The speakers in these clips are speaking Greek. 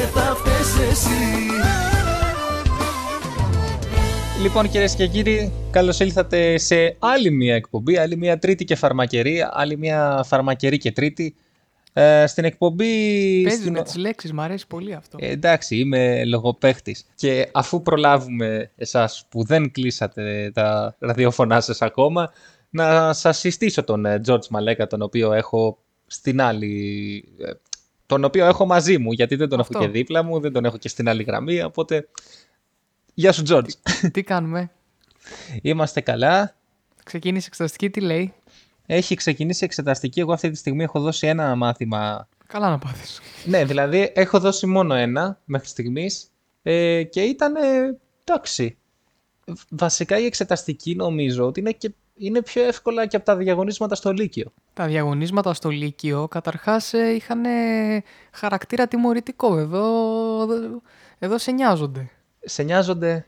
και θα φταίς εσύ Λοιπόν κυρίες και κύριοι, καλώς ήλθατε σε άλλη μια εκπομπή, άλλη μια τρίτη και φαρμακερή, άλλη μια φαρμακερή και τρίτη. Ε, στην εκπομπή... Παίζεις στην... με τις λέξεις, μου αρέσει πολύ αυτό. Ε, εντάξει, είμαι λογοπαίχτης. Και αφού προλάβουμε εσάς που δεν κλείσατε τα ραδιοφωνά σας ακόμα, να σας συστήσω τον ε, George Μαλέκα, τον οποίο έχω στην άλλη... ε, τον οποίο έχω μαζί μου, γιατί δεν τον Αυτό. έχω και δίπλα μου, δεν τον έχω και στην άλλη γραμμή, οπότε... Γεια σου, George. Τι κάνουμε; Είμαστε καλά. Ξεκίνησε εξεταστική, τι λέει; Έχει ξεκινήσει εξεταστική. Εγώ αυτή τη στιγμή έχω δώσει ένα μάθημα. Καλά να πάθεις. Ναι, δηλαδή έχω δώσει μόνο ένα μέχρι στιγμής ε, και ήταν ε, εντάξει. Βασικά η εξεταστική νομίζω ότι είναι, και, είναι πιο εύκολα και από τα διαγωνίσματα στο Λύκειο. Τα διαγωνίσματα στο Λύκειο καταρχάς ε, είχαν ε, χαρακτήρα τιμωρητικό. Εδώ, εδώ, εδώ σε νοιάζονται. Σε νοιάζονται.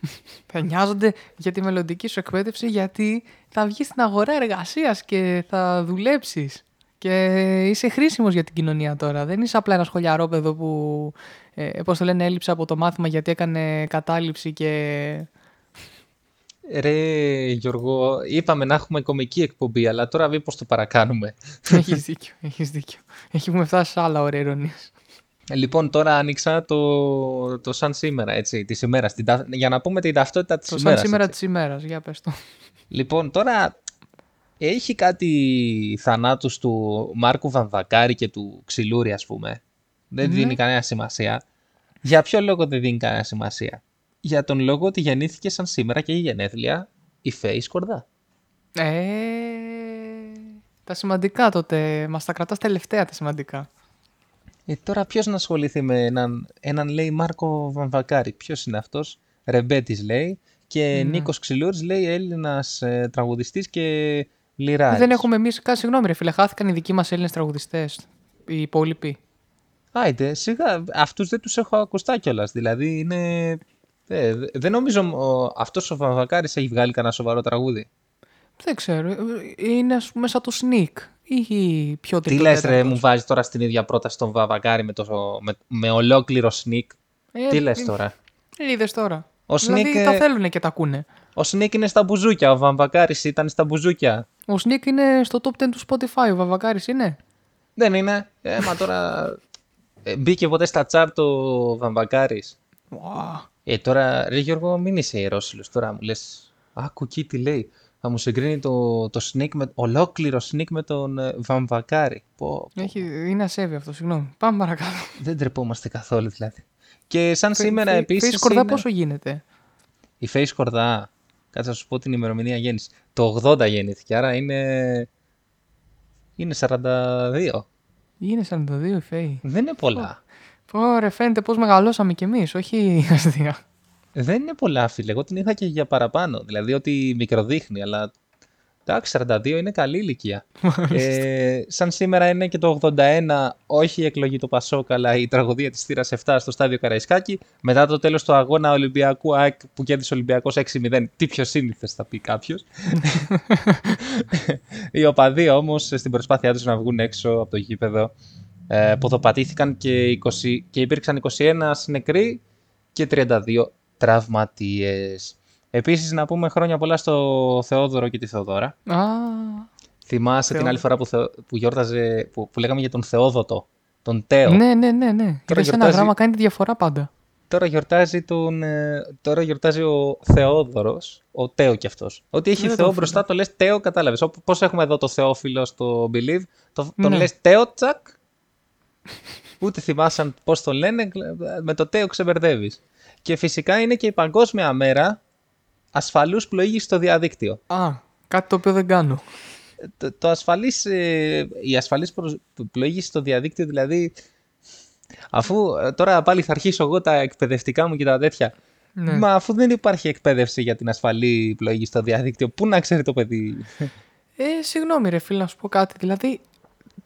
Θα νοιάζονται για τη μελλοντική σου εκπαίδευση γιατί θα βγεις στην αγορά εργασίας και θα δουλέψεις. Και είσαι χρήσιμος για την κοινωνία τώρα. Δεν είσαι απλά ένα σχολιαρόπεδο που, ε, πώς το λένε, έλειψε από το μάθημα γιατί έκανε κατάληψη και... Ρε Γιώργο, είπαμε να έχουμε κομική εκπομπή, αλλά τώρα μήπως το παρακάνουμε. έχεις δίκιο, έχεις δίκιο. Έχουμε φτάσει σε άλλα ωραία ειρωνίες. Λοιπόν, τώρα άνοιξα το, το σαν σήμερα, έτσι, της ημέρας, την τα- για να πούμε την ταυτότητα της Το ημέρας. σαν σήμερα έτσι. της ημέρας, για πες το. Λοιπόν, τώρα έχει κάτι θανάτους του Μάρκου Βαμβακάρη και του Ξυλούρη, ας πούμε. Δεν Ναι. δίνει κανένα σημασία. Για ποιο λόγο δεν δίνει κανένα σημασία; Για τον λόγο ότι γεννήθηκε σαν σήμερα και η γενέθλια η Φέη Σκορδά. Ε, τα σημαντικά τότε, μας τα κρατάς τελευταία τα σημαντικά. Ε, τώρα ποιος να ασχοληθεί με έναν, έναν λέει Μάρκο Βαμβακάρη; Ποιος είναι αυτός; Ρεμπέτης λέει. Και Ναι. Νίκος Ξυλούρης λέει Έλληνας ε, τραγουδιστής και λιράρης. Δεν έχουμε εμείς. Κάτι συγγνώμη, ρε φίλε, χάθηκαν οι δικοί μας Έλληνες τραγουδιστές. Οι υπόλοιποι. Άιντε, σιγά. Αυτούς δεν τους έχω ακουστά κιόλας. Δηλαδή είναι. Ε, δε- δεν νομίζω ο, αυτός ο Βαμβακάρης έχει βγάλει κανένα σοβαρό τραγούδι. Δεν ξέρω. ε, Είναι ας πούμε σαν το sneak. Ή πιο Τι τρίτο λες ρε, τέταρτος. μου βάζει τώρα στην ίδια πρόταση τον Βαμβακάρη με, το, με, με ολόκληρο sneak; Ε, Τι λες τώρα; Είδες τώρα. Ο δηλαδή Sneak, τα ε, θέλουν και τα ακούνε. Ο Sneak είναι στα μπουζούκια, ο Βαμβακάρης ήταν στα μπουζούκια. Ο Sneak είναι στο top 10 του Spotify. Ο Βαβακάρης είναι; Δεν είναι. Ε, μα τώρα ε, μπήκε ποτέ στα τσάρτ ο Βαμβακάρης. Ουα. Ε, τώρα, ρε Γιώργο, μην είσαι ιερόσιλος. Τώρα μου λες, άκου εκεί τι λέει. Θα μου συγκρίνει το, το sneak με, ολόκληρο sneak με τον ε, Βαμβακάρη. Πω, πω. Έχει, είναι ασέβη αυτό, συγγνώμη. Πάμε παρακάτω. Δεν τρεπόμαστε καθόλου δηλαδή. Και σαν σήμερα Φε- επίσης Face κορδά είναι... πόσο γίνεται; Η Face Κορδά, κάτσε να σου πω την ημερομηνία γέννησης. Το 80 γεννήθηκε, άρα είναι... Είναι 42. Είναι 42 η Φέη. Δεν είναι πολλά. Πω ρε φαίνεται πως μεγαλώσαμε κι εμείς, όχι αστεία. Δεν είναι πολλά, φίλε. Εγώ την είχα και για παραπάνω. Δηλαδή ότι μικροδείχνει, αλλά. Εντάξει, 42 είναι καλή ηλικία. ε, σαν σήμερα είναι και το 81, όχι η εκλογή του Πασόκ, αλλά η τραγωδία της θύρας 7 στο στάδιο Καραϊσκάκη. Μετά το τέλος του αγώνα Ολυμπιακού ΑΕΚ που κέρδισε ο Ολυμπιακός 6-0. Τι πιο σύνηθες θα πει κάποιος. Οι οπαδοί όμως στην προσπάθειά τους να βγουν έξω από το γήπεδο ε, ποδοπατήθηκαν και, 20, και υπήρξαν 21 νεκροί και 32 τραυματίες. Επίσης να πούμε χρόνια πολλά στο Θεόδωρο και τη Θεοδώρα. Α, Θυμάσαι την Θεόδωρο. άλλη φορά που, θεω- που γιόρταζε, που, που λέγαμε για τον Θεόδοτο, τον Τέο; ναι, ναι, ναι, ναι. Είδες ένα γιορτάζει- γράμμα κάνει τη διαφορά πάντα. Τώρα γιορτάζει, τον, ε, τώρα γιορτάζει ο Θεόδωρος, ο Τέο κι αυτός. Ότι έχει Δεν το Θεό φίλο. μπροστά το λες Τέο, κατάλαβες. Όπω- Πώς έχουμε εδώ το Θεόφιλο στο Believe, το, τον Ναι. λες Τέο τσακ, ούτε θυμάσαι πώς το λένε, με το Τέο ξεμπερδεύεις. Και φυσικά είναι και η Παγκόσμια Μέρα ασφαλούς πλοήγης στο διαδίκτυο. Α, κάτι το οποίο δεν κάνω. το, το ασφαλής, ε, η ασφαλής προς- πλοήγηση στο διαδίκτυο δηλαδή αφού ε, τώρα πάλι θα αρχίσω εγώ τα εκπαιδευτικά μου και τα τέτοια Ναι. μα αφού δεν υπάρχει εκπαίδευση για την ασφαλή πλοήγηση στο διαδίκτυο πού να ξέρει το παιδί; Ε, συγγνώμη ρε φίλε, να σου πω κάτι. Δηλαδή,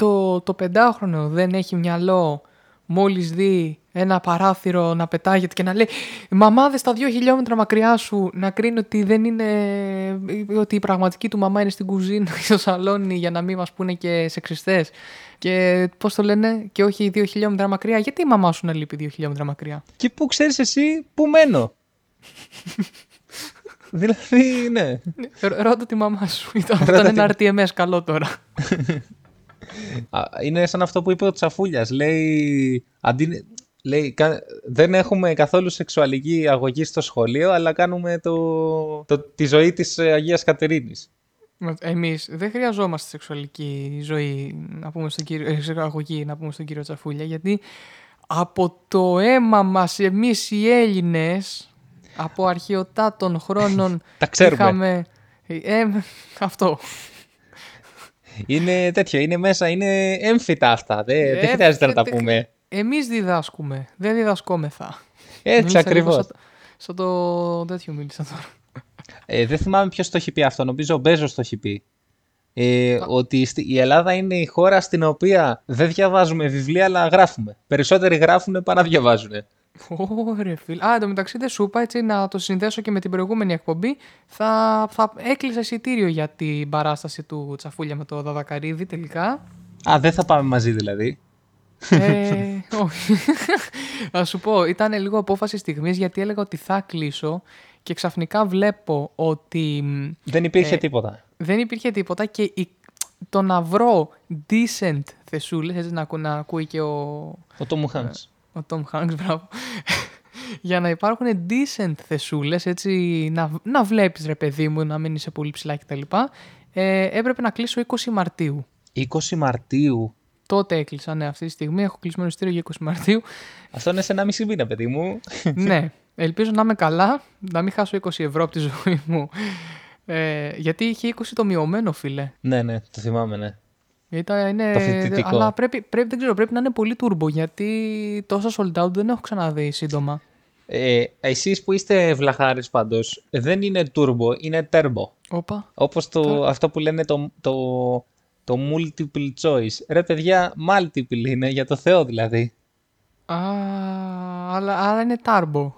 το, το πεντάχρονο δεν έχει μυαλό μόλις δει ένα παράθυρο να πετάγεται και να λέει «Η μαμάδε στα δύο χιλιόμετρα μακριά σου να κρίνει ότι δεν είναι ότι η πραγματική του μαμά είναι στην κουζίνα ή στο σαλόνι για να μην μας πούνε και σεξιστές και πώς το λένε και όχι δύο χιλιόμετρα μακριά γιατί η μαμά σου να λείπει δύο χιλιόμετρα μακριά; Και πού ξέρεις εσύ πού μένω; δηλαδή, ναι. Ρ- Ρώτα τη μαμά σου. Ήταν, Ρώτα αυτό είναι τη- ένα RTMS καλό τώρα. Α, Είναι σαν αυτό που είπε ο Τσαφούλιας. Λέει, αντί, λέει «Κα- δεν έχουμε καθόλου σεξουαλική αγωγή στο σχολείο, αλλά κάνουμε το, το, τη ζωή της ε, Αγίας Κατερίνης. Εμείς δεν χρειαζόμαστε σεξουαλική ζωή, να πούμε στον κύριο, ε, σεξουαλική, να πούμε στον κύριο Τσαφούλια, γιατί από το αίμα μας εμείς οι Έλληνες, από αρχαιοτάτων χρόνων, Τα ξέρουμε. είχαμε... Ε, αυτό. Είναι τέτοιο, είναι μέσα, είναι έμφυτα αυτά. Δεν, δεν Ε, χρειάζεται να τα τε- πούμε. Εμείς διδάσκουμε, δεν διδασκόμεθα. Έτσι Μίλησα λίγο ακριβώς. Σαν, σαν το τέτοιο μίλησα τώρα. Ε, δεν θυμάμαι ποιος το έχει πει αυτό, νομίζω ο Μπέζος το έχει πει. Ε, ότι στη- η Ελλάδα είναι η χώρα στην οποία δεν διαβάζουμε βιβλία αλλά γράφουμε. Περισσότεροι γράφουν παρά διαβάζουν. Ωραία, φίλε. Α, εντωμεταξύ δεν σου είπα έτσι να το συνδέσω και με την προηγούμενη εκπομπή. Θα, θα έκλεισα εισιτήριο για την παράσταση του Τσαφούλια με το Δαδακαρίδη τελικά. Α, δεν θα πάμε μαζί δηλαδή. ε, όχι. Να σου πω, ήταν λίγο απόφαση στιγμής γιατί έλεγα ότι θα κλείσω και ξαφνικά βλέπω ότι μ, Δεν υπήρχε Ε, τίποτα. δεν υπήρχε τίποτα και η- το να βρω decent θεσούλες, έτσι να, ακού- να ακούει και ο, Ο Τόμου Χάνks. Ο Tom Hanks, μπράβο. για να υπάρχουν decent θεσούλες, έτσι, να, να βλέπεις ρε παιδί μου, να μην είσαι πολύ ψηλά κτλ. Ε, έπρεπε να κλείσω 20 Μαρτίου. 20 Μαρτίου. Τότε έκλεισα, ναι, αυτή τη στιγμή έχω κλεισμένο εισιτήριο για 20 Μαρτίου. Αυτό είναι σε ένα μισή μήνα, παιδί μου. ναι, ελπίζω να είμαι καλά, να μην χάσω 20 ευρώ από τη ζωή μου. Ε, γιατί είχε 20 το μειωμένο, φίλε. ναι, ναι, το θυμάμαι, ναι. Ήταν, είναι, Το φοιτητικό. αλλά πρέπει, πρέπει, δεν ξέρω, πρέπει να είναι πολύ turbo γιατί τόσα sold out δεν έχω ξαναδεί σύντομα. Ε, εσείς που είστε βλαχάρες πάντως, δεν είναι turbo, είναι turbo. Όπα. Όπως το, αυτό που λένε το, το, το multiple choice. Ρε παιδιά, multiple είναι, για το Θεό δηλαδή. Α, αλλά, άρα είναι turbo.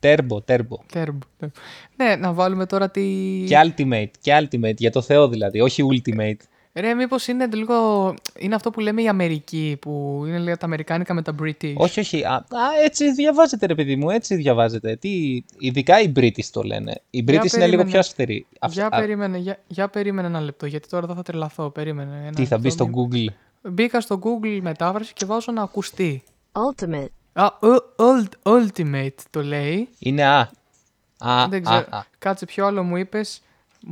Turbo, turbo. Turbo. turbo. Ναι, να βάλουμε τώρα τη... Και ultimate, και ultimate, για το Θεό δηλαδή, όχι ultimate. Ρε, μήπως είναι λίγο... Είναι αυτό που λέμε η Αμερική, που είναι λίγο τα Αμερικάνικα με τα British. Όχι, όχι. Α, α, έτσι διαβάζετε, ρε παιδί μου, έτσι διαβάζετε. Τι, ειδικά οι British το λένε. Οι British είναι λίγο περίμενε. πιο αυστηροί. Αυ- Για α, περίμενε, για, για περίμενε ένα λεπτό, γιατί τώρα δεν θα τρελαθώ. Περίμενε. Ένα τι θα μπεις λεπτό, στο μη- Google. Μπήκα στο Google μετάφραση και βάζω να ακουστεί. Ultimate. Α, ου- ult- ultimate το λέει. Είναι α. Α, δεν α, ξέρω. α. Κάτσε, ποιο άλλο μου είπες;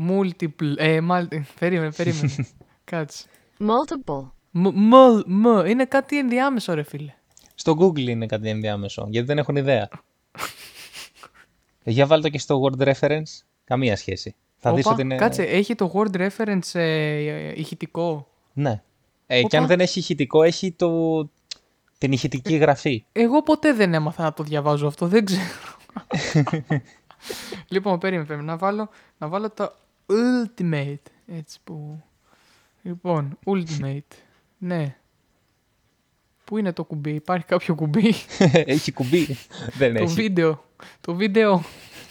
Multiple. Ε, multi... περίμενε, περίμενε. Κάτσε. Multiple. Μ, μ, μ, είναι κάτι ενδιάμεσο, ρε φίλε. Στο Google είναι κάτι ενδιάμεσο, γιατί δεν έχουν ιδέα. Για βάλτε και στο Word Reference. Καμία σχέση. Θα δεις Όπα, ότι είναι... Κάτσε, έχει το word reference ε, ηχητικό; Ναι. Ε, και Όπα. αν δεν έχει ηχητικό, έχει το... την ηχητική γραφή. Εγώ ποτέ δεν έμαθα να το διαβάζω αυτό, δεν ξέρω. λοιπόν, περίμενε, περίμενε, να βάλω, να βάλω το ultimate, έτσι που... Λοιπόν, ultimate, ναι. Πού είναι το κουμπί, υπάρχει κάποιο κουμπί, έχει κουμπί. δεν το έχει. βίντεο, το βίντεο.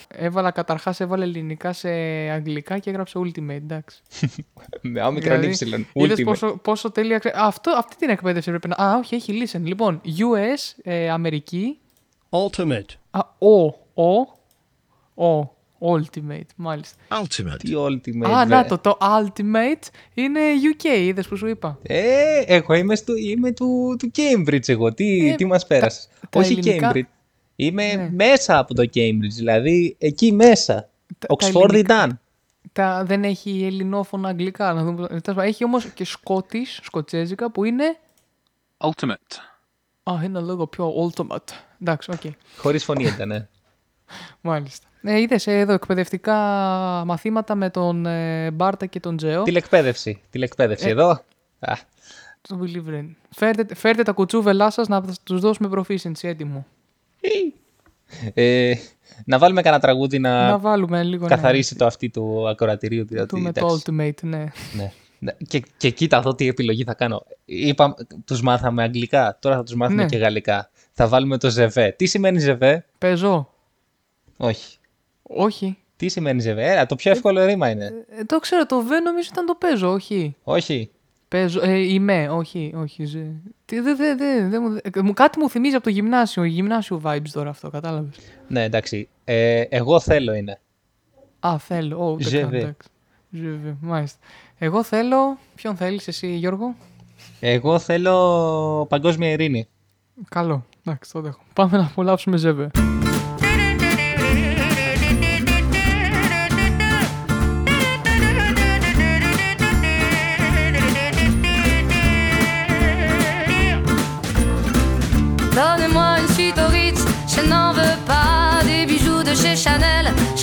Έβαλα καταρχάς, έβαλε ελληνικά σε αγγλικά και έγραψε ultimate, εντάξει. Με όμικρον ύψιλον. Δηλαδή, είδες Ultimate. πόσο, πόσο τέλεια. ξε- Α, Αυτό, αυτή την εκπαίδευση πρέπει να. Α, όχι, έχει listen. Λοιπόν, US, ε, Αμερική. Ultimate. Α, ο, ο, ο, ultimate, μάλιστα. Ultimate. Τι ultimate. Α, βρε. να το, το ultimate είναι UK, είδες που σου είπα. Ε, εγώ είμαι, στο, είμαι του, του Cambridge εγώ. Τι, Ε, τι μας πέρασες; τα Όχι ελληνικά- Cambridge. Είμαι Ναι. μέσα από το Cambridge, δηλαδή εκεί μέσα. Τα- τα Oxford ελληνικά- ήταν. Τα, δεν έχει ελληνόφωνα αγγλικά. Να δούμε, τέλος πάντων. έχει όμως και Scottish, σκοτσέζικα που είναι. Ultimate. Α, είναι λίγο πιο ultimate. Εντάξει, οκ. Χωρίς φωνή ήταν, ναι. Μάλιστα. Ε, είδες ε, εδώ εκπαιδευτικά μαθήματα με τον ε, Μπάρτα και τον Τζέο. Τηλεκπαίδευση. Τηλεκπαίδευση εδώ. Α, Το believe in. Φέρτε, φέρτε τα κουτσούβελά σας να τους δώσουμε proficiency έτοιμο. ε, να βάλουμε κανένα τραγούδι να, να βάλουμε λίγο. ναι, καθαρίσει το αυτή του ακροατηρίου. το διότι, με το εντάξει, ultimate, ναι. ναι. Ναι, Και, και κοίτα εδώ τι επιλογή θα κάνω. Είπα, τους μάθαμε αγγλικά, τώρα θα τους μάθουμε Ναι. και γαλλικά. Θα βάλουμε το ζεβέ. Τι σημαίνει ζεβέ; Παίζω. Όχι. Όχι. Τι σημαίνει ζεβέ; Έλα, το πιο εύκολο ρήμα είναι. Ε, το ξέρω, το βε νομίζω ήταν το παίζω, όχι. Όχι. Παίζω, ε, είμαι, όχι, όχι. Ζε. Τι, δε, δε, δε, δε μου, ε, μου- κάτι μου θυμίζει από το γυμνάσιο, γυμνάσιο vibes τώρα αυτό, κατάλαβες. Ναι, εντάξει. Ε, εγώ θέλω είναι. Α, θέλω. Ω, δεν Je κάνω, vais. εντάξει. Je vais, μάλιστα. Εγώ θέλω. Ποιον θέλεις εσύ, Γιώργο; Εγώ θέλω παγκόσμια ειρήνη. Καλό. Εντάξει, το δέχομαι. Πάμε να απολαύσουμε ζεύε.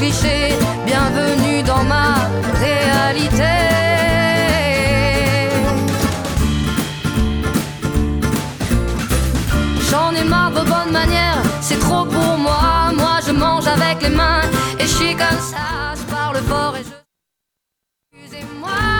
Bienvenue dans ma réalité. J'en ai marre de vos bonnes manières, c'est trop pour moi. Moi je mange avec les mains et je suis comme ça. Je parle fort et je. Excusez-moi.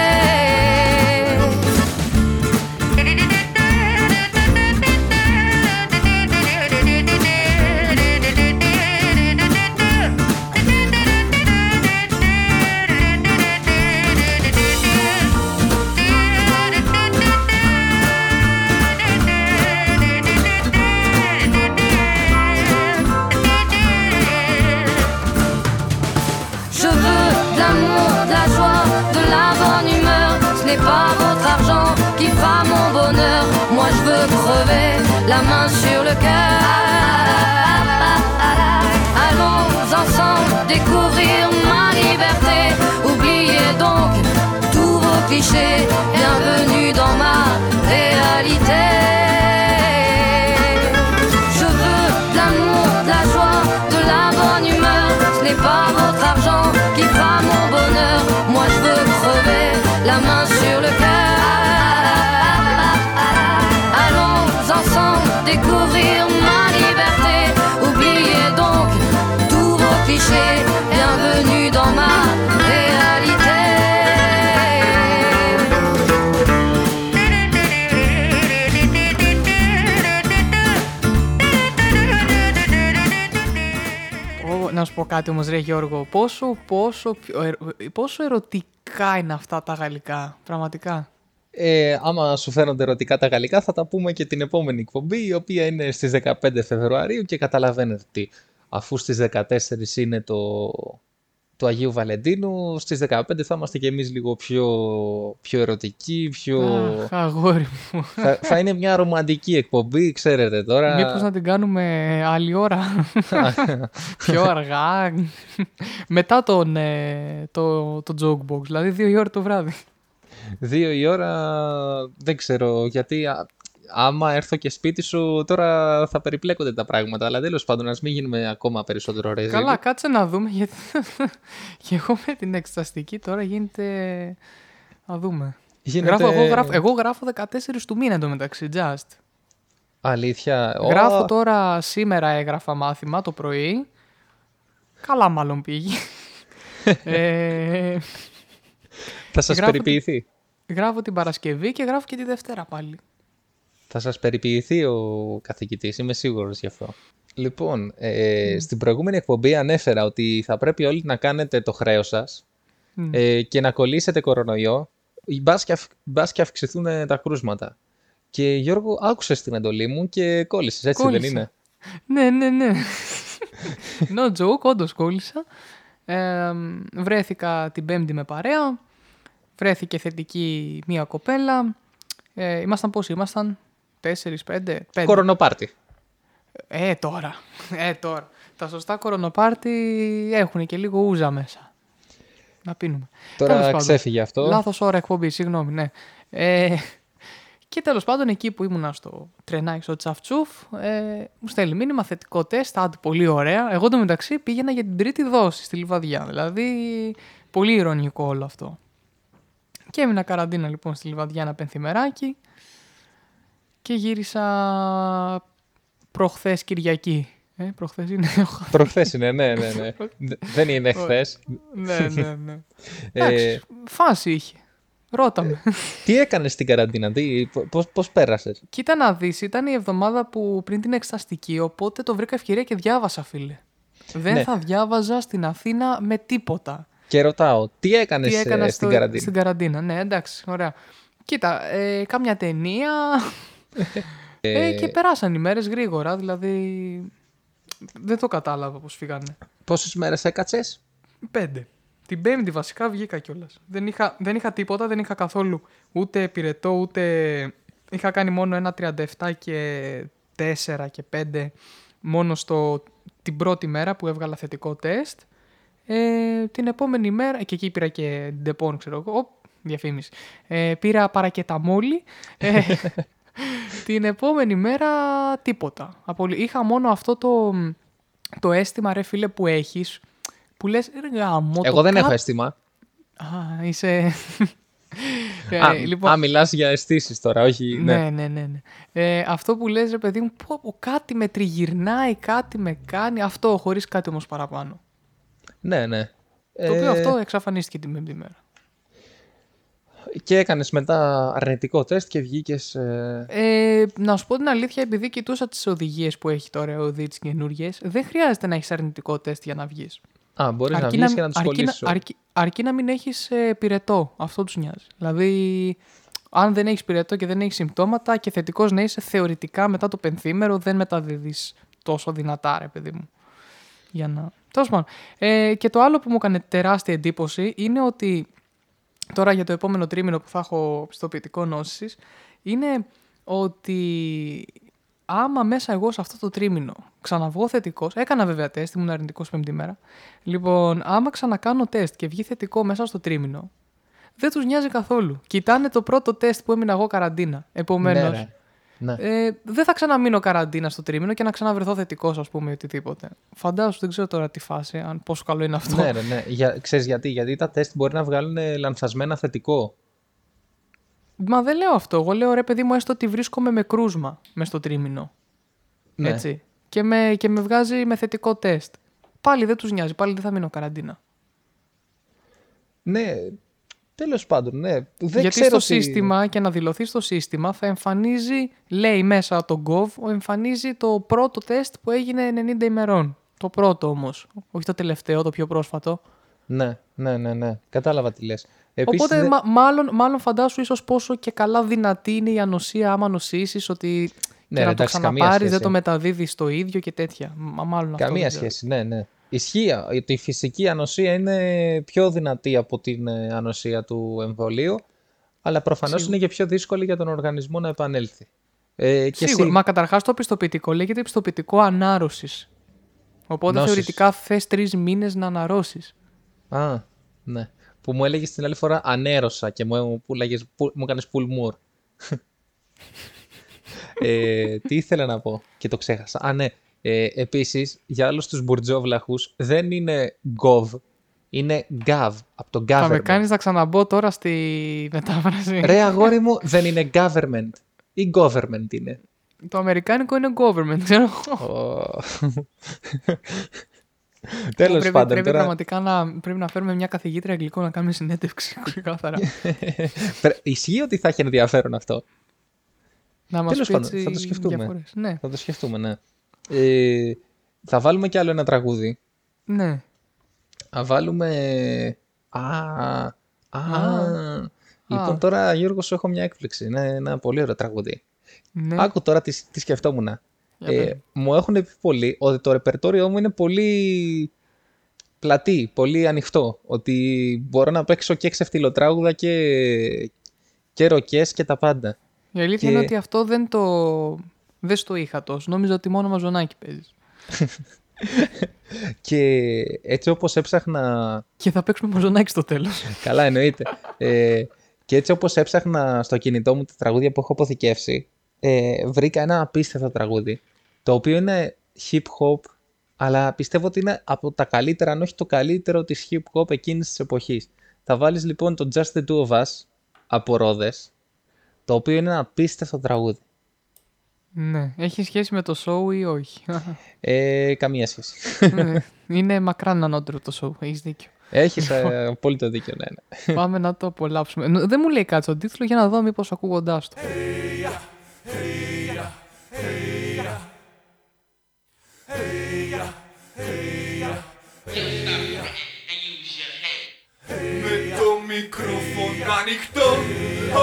Main sur le cœur. Allons ensemble découvrir ma liberté. Oubliez donc tous vos clichés. Bienvenue dans ma réalité. Je veux de l'amour, de la joie, de la bonne humeur. Ce n'est pas votre argent qui fera découvrir ma liberté. Oubliez donc tous vos clichés. Bienvenue dans ma réalité. Ω, Να σου πω κάτι όμως ρε Γιώργο, πόσο, πόσο, πιο ερ- πόσο ερωτικά είναι αυτά τα γαλλικά, πραγματικά. Ε, άμα σου φαίνονται ερωτικά τα γαλλικά, θα τα πούμε και την επόμενη εκπομπή, η οποία είναι στις 15 Φεβρουαρίου και καταλαβαίνετε ότι αφού στις 14 είναι το, του Αγίου Βαλεντίνου, στις 15 θα είμαστε και εμείς λίγο πιο, πιο ερωτικοί, πιο... Αχ, αγόρι μου. θα, θα είναι μια ρομαντική εκπομπή, ξέρετε τώρα. Μήπως να την κάνουμε άλλη ώρα, πιο αργά, μετά τον, ε, το, το joke box, δηλαδή δύο η ώρα το βράδυ. Δύο η ώρα, δεν ξέρω, γιατί α- άμα έρθω και σπίτι σου, τώρα θα περιπλέκονται τα πράγματα. Αλλά τέλος πάντων, ας μην γίνουμε ακόμα περισσότερο ρεζίλοι. Καλά, κάτσε να δούμε, γιατί και εγώ με την εξεταστική τώρα γίνεται... Να δούμε. Γίνεται... Γράφω, εγώ, γράφω, εγώ γράφω 14 του μήνα εντωμεταξύ, just. Αλήθεια. Ω, Γράφω τώρα, σήμερα έγραφα μάθημα το πρωί. Καλά μάλλον πήγε. ε, Θα σας γράφω- περιποιηθεί. γράφω την Παρασκευή και γράφω και τη Δευτέρα πάλι. Θα σας περιποιηθεί ο καθηγητής, είμαι σίγουρος γι' αυτό. Λοιπόν, ε, στην προηγούμενη εκπομπή ανέφερα ότι θα πρέπει όλοι να κάνετε το χρέος σας Μμ. ε, και να κολλήσετε κορονοϊό, μπας και, αυ- μπας και αυξηθούν ε, τα κρούσματα. Και Γιώργο, άκουσες την εντολή μου και κόλλησες, έτσι Κόλλησα. δεν είναι; Ναι, ναι, ναι. No joke, όντως κόλλησα. Ε, βρέθηκα την Πέμπτη με παρέα. Βρέθηκε θετική μία κοπέλα. Ε, ήμασταν πόσοι ήμασταν, τέσσερις, πέντε, πέντε. Κορονοπάρτι. Ε, τώρα. Ε, τώρα. Τα σωστά κορονοπάρτι έχουν και λίγο ούζα μέσα. Να πίνουμε. Τέλος Τώρα πάντων. ξέφυγε αυτό. Λάθος ώρα εκπομπή, συγγνώμη, ναι. Ε, και τέλος πάντων εκεί που ήμουνα στο τρενάκι στο τσαφτσούφ, ε, μου στέλνει μήνυμα θετικό τεστ, άντε πολύ ωραία. Εγώ το μεταξύ πήγαινα για την τρίτη δόση στη Λιβαδιά. Δηλαδή, πολύ ηρωνικό όλο αυτό. Και έμεινα καραντίνα λοιπόν στη Λιβαδιά ένα πενθυμεράκι και γύρισα προχθές Κυριακή. Ε, προχθές είναι. Προχθές είναι, ναι, ναι, ναι. Δε- δεν είναι χθες. ναι, ναι, ναι. Ε, Εντάξει, φάση είχε. Ρώτα με. τι έκανες στην καραντίνα, τι, πώς, πώς πέρασες; Κοίτα να δεις, ήταν η εβδομάδα που πριν την εξεταστική, οπότε το βρήκα ευκαιρία και διάβασα, φίλε. Δεν Ναι. θα διάβαζα στην Αθήνα με τίποτα. Και ρωτάω, τι έκανες Τι ε, έκανα στην στο- καραντίνα; Στην καραντίνα, ναι, εντάξει, ωραία. Κοίτα, ε, κάμια ταινία ε, και περάσαν οι μέρες γρήγορα, δηλαδή δεν το κατάλαβα πώς φύγανε. Πόσες μέρες έκατσες; Πέντε. Την πέμπτη βασικά βγήκα κιόλας. Δεν είχα, δεν είχα τίποτα, δεν είχα καθόλου ούτε πυρετό, ούτε. Είχα κάνει μόνο ένα 37 και 4 και 5 μόνο στο, την πρώτη μέρα που έβγαλα θετικό τεστ. Ε, την επόμενη μέρα, και εκεί πήρα και Ντεπόν, ξέρω εγώ, οπ, διαφήμιση. Ε, πήρα παρακεταμόλη. Ε, την επόμενη μέρα τίποτα. Απολύ- Είχα μόνο αυτό το, το αίσθημα, ρε φίλε, που έχεις, που λες, ρε γάμο, Εγώ το δεν κά- έχω αίσθημα. Α, είσαι... Ε, Α, λοιπόν, α, μιλάς για αισθήσεις τώρα, όχι. Ναι. ναι, ναι, ναι. ναι. Ε, αυτό που λες, ρε παιδί μου, πω, πω, κάτι με τριγυρνάει, κάτι με κάνει, αυτό, χωρίς κάτι όμως παραπάνω. Ναι, ναι. Το οποίο Ε, αυτό εξαφανίστηκε την πέμπτη μέρα. Και έκανες μετά αρνητικό τεστ και βγήκες... ε, Ε, να σου πω την αλήθεια, επειδή κοιτούσα τις οδηγίες που έχει τώρα ο ΔΙΤ καινούριε, δεν χρειάζεται να έχεις αρνητικό τεστ για να βγεις. Α, μπορείς να Αρκεί βγεις και να τους αρκεί κολλήσεις. αρκεί, αρκεί να μην έχεις ε, πυρετό. Αυτό τους νοιάζει. Δηλαδή, αν δεν έχεις πυρετό και δεν έχεις συμπτώματα και θετικός να είσαι θεωρητικά μετά το πενθήμερο, δεν μεταδίδεις τόσο δυνατά, ρε παιδί μου. Για να... Τέλος πάντων. Ε, και το άλλο που μου έκανε τεράστια εντύπωση είναι ότι τώρα για το επόμενο τρίμηνο που θα έχω πιστοποιητικό νόσης είναι ότι άμα μέσα εγώ σε αυτό το τρίμηνο ξαναβγώ θετικός, έκανα βέβαια τεστ, ήμουν αρνητικός πέμπτη μέρα. Λοιπόν, άμα ξανακάνω τεστ και βγει θετικό μέσα στο τρίμηνο, δεν τους νοιάζει καθόλου. Κοιτάνε το πρώτο τεστ που έμεινα εγώ καραντίνα. Επομένως, Ναι, ρε. Ναι. ε, δεν θα ξαναμείνω καραντίνα στο τρίμηνο και να ξαναβρεθώ θετικός, ας πούμε, ή οτιδήποτε. Φαντάζομαι, δεν ξέρω τώρα τι φάση, αν πόσο καλό είναι αυτό. Ναι, ρε, ναι. Για, ξέρεις γιατί, γιατί τα τεστ μπορεί να βγάλουν ε, λανθασμένα θετικό. Μα δεν λέω αυτό. Εγώ λέω ρε παιδί μου, έστω ότι βρίσκομαι με κρούσμα μες στο τρίμηνο. Ναι. Έτσι. Και με, και με βγάζει με θετικό τεστ. Πάλι δεν τους νοιάζει, πάλι δεν θα μείνω καραντίνα. Ναι, τέλος πάντων, ναι. Δεν Γιατί ξέρω στο τι- σύστημα και να δηλωθεί στο σύστημα θα εμφανίζει, λέει μέσα το Gov, εμφανίζει το πρώτο τεστ που έγινε 90 ημερών. Το πρώτο όμως, όχι το τελευταίο, το πιο πρόσφατο. Ναι, ναι, ναι, ναι. Κατάλαβα τι λες. Επίσης, Οπότε δεν- μα- μάλλον, μάλλον φαντάσου ίσως πόσο και καλά δυνατή είναι η ανοσία άμα νοσήσεις ότι Ναι, και ρε, να το εντάξει, καμία ξαναπάρεις δεν σχέση. το μεταδίδεις το ίδιο και τέτοια. Μα, μάλλον αυτό Καμία δεν ξέρω. σχέση, ναι, ναι. Ισχύει ότι η φυσική ανοσία είναι πιο δυνατή από την ε, ανοσία του εμβολίου, αλλά προφανώς Σίγουρα. είναι και πιο δύσκολη για τον οργανισμό να επανέλθει. Ε, και Σίγουρα. εσύ- Μα καταρχάς το πιστοποιητικό λέγεται πιστοποιητικό ανάρρωσης. Οπότε Νόσης. θεωρητικά θες τρεις μήνες να αναρρώσεις. Α, ναι. Που μου έλεγες την άλλη φορά ανέρωσα και μου, πουλάγες, που, μου έκανες πουλμούρ. ε, τι ήθελα να πω και το ξέχασα. Α, ναι. Ε, επίσης, για άλλους τους μπουρτζόβλαχους δεν είναι gov, Είναι gov, από το Θα με government. κάνεις να ξαναμπω τώρα στη μετάφραση. Ρε αγόρι μου, δεν είναι government. Ή government είναι. Το αμερικάνικο είναι government, ξέρω εγώ. Ω. Τέλος πρέπει, πάντων, πρέπει τώρα πραγματικά να, πρέπει να φέρουμε μια καθηγήτρια αγγλικών να κάνουμε συνέντευξη. Ξεκάθαρα. πρέ- ισχύει ότι θα έχει ενδιαφέρον αυτό. να μας Τέλος πει πάντων, έτσι θα το σκεφτούμε. διαφορές. Ναι, Θα το σκεφτούμε, ναι. Ε, θα βάλουμε κι άλλο ένα τραγούδι. ναι. Θα βάλουμε... Α, α, Λοιπόν, Α. τώρα Γιώργος σου έχω μια έκπληξη. Είναι ένα πολύ ωραίο τραγούδι. ναι. Άκου τώρα τι, τι σκεφτόμουν. Για Ε, πες. μου έχουν πει πολλοί ότι το ρεπερτόριό μου είναι πολύ πλατή, πολύ ανοιχτό. Ότι μπορώ να παίξω και ξεφτυλοτράγουδα και, και ροκές και τα πάντα. Η αλήθεια και- είναι ότι αυτό δεν το, δεν στο είχα τόσο. Νόμιζα ότι μόνο μαζονάκι παίζεις. Και έτσι όπως έψαχνα Και θα παίξουμε μαζονάκι στο τέλος. Καλά, εννοείται. Ε, και έτσι όπως έψαχνα στο κινητό μου τα τραγούδια που έχω αποθηκεύσει, ε, βρήκα ένα απίστευτο τραγούδι, το οποίο είναι hip hop, αλλά πιστεύω ότι είναι από τα καλύτερα, αν όχι το καλύτερο της hip hop εκείνης της εποχής. Θα βάλεις λοιπόν το Just the Two of Us από Ρόδες, το οποίο είναι ένα απίστευτο τραγούδι. Ναι. Έχει σχέση με το show ή όχι; Ε, καμία σχέση. Ναι. είναι μακράν ανώτερο το show. Έχεις δίκιο. Έχεις ε, απόλυτο δίκιο, ναι, ναι. Πάμε να το απολαύσουμε. Νο- Δεν μου λέει κάτι στον τίτλο για να δω μήπως ακούγοντάς το. Με το μικρόφωνο ανοιχτό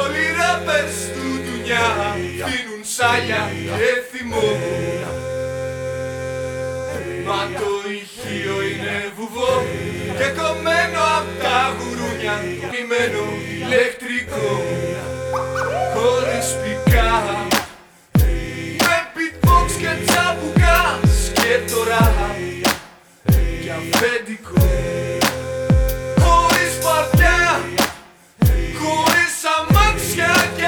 Όλοι οι ράπερς του δουλειά Δίνουν σάλια και θυμό Μα το ηχείο είναι βουβό Και κομμένο απ' τα γουρούνια. Κομμένο ηλεκτρικό Χωρίς πικά. Με beatbox και τσαμπουκά Και τώρα Και αφεντικό Χωρίς παρτιά Χωρίς αμάξια και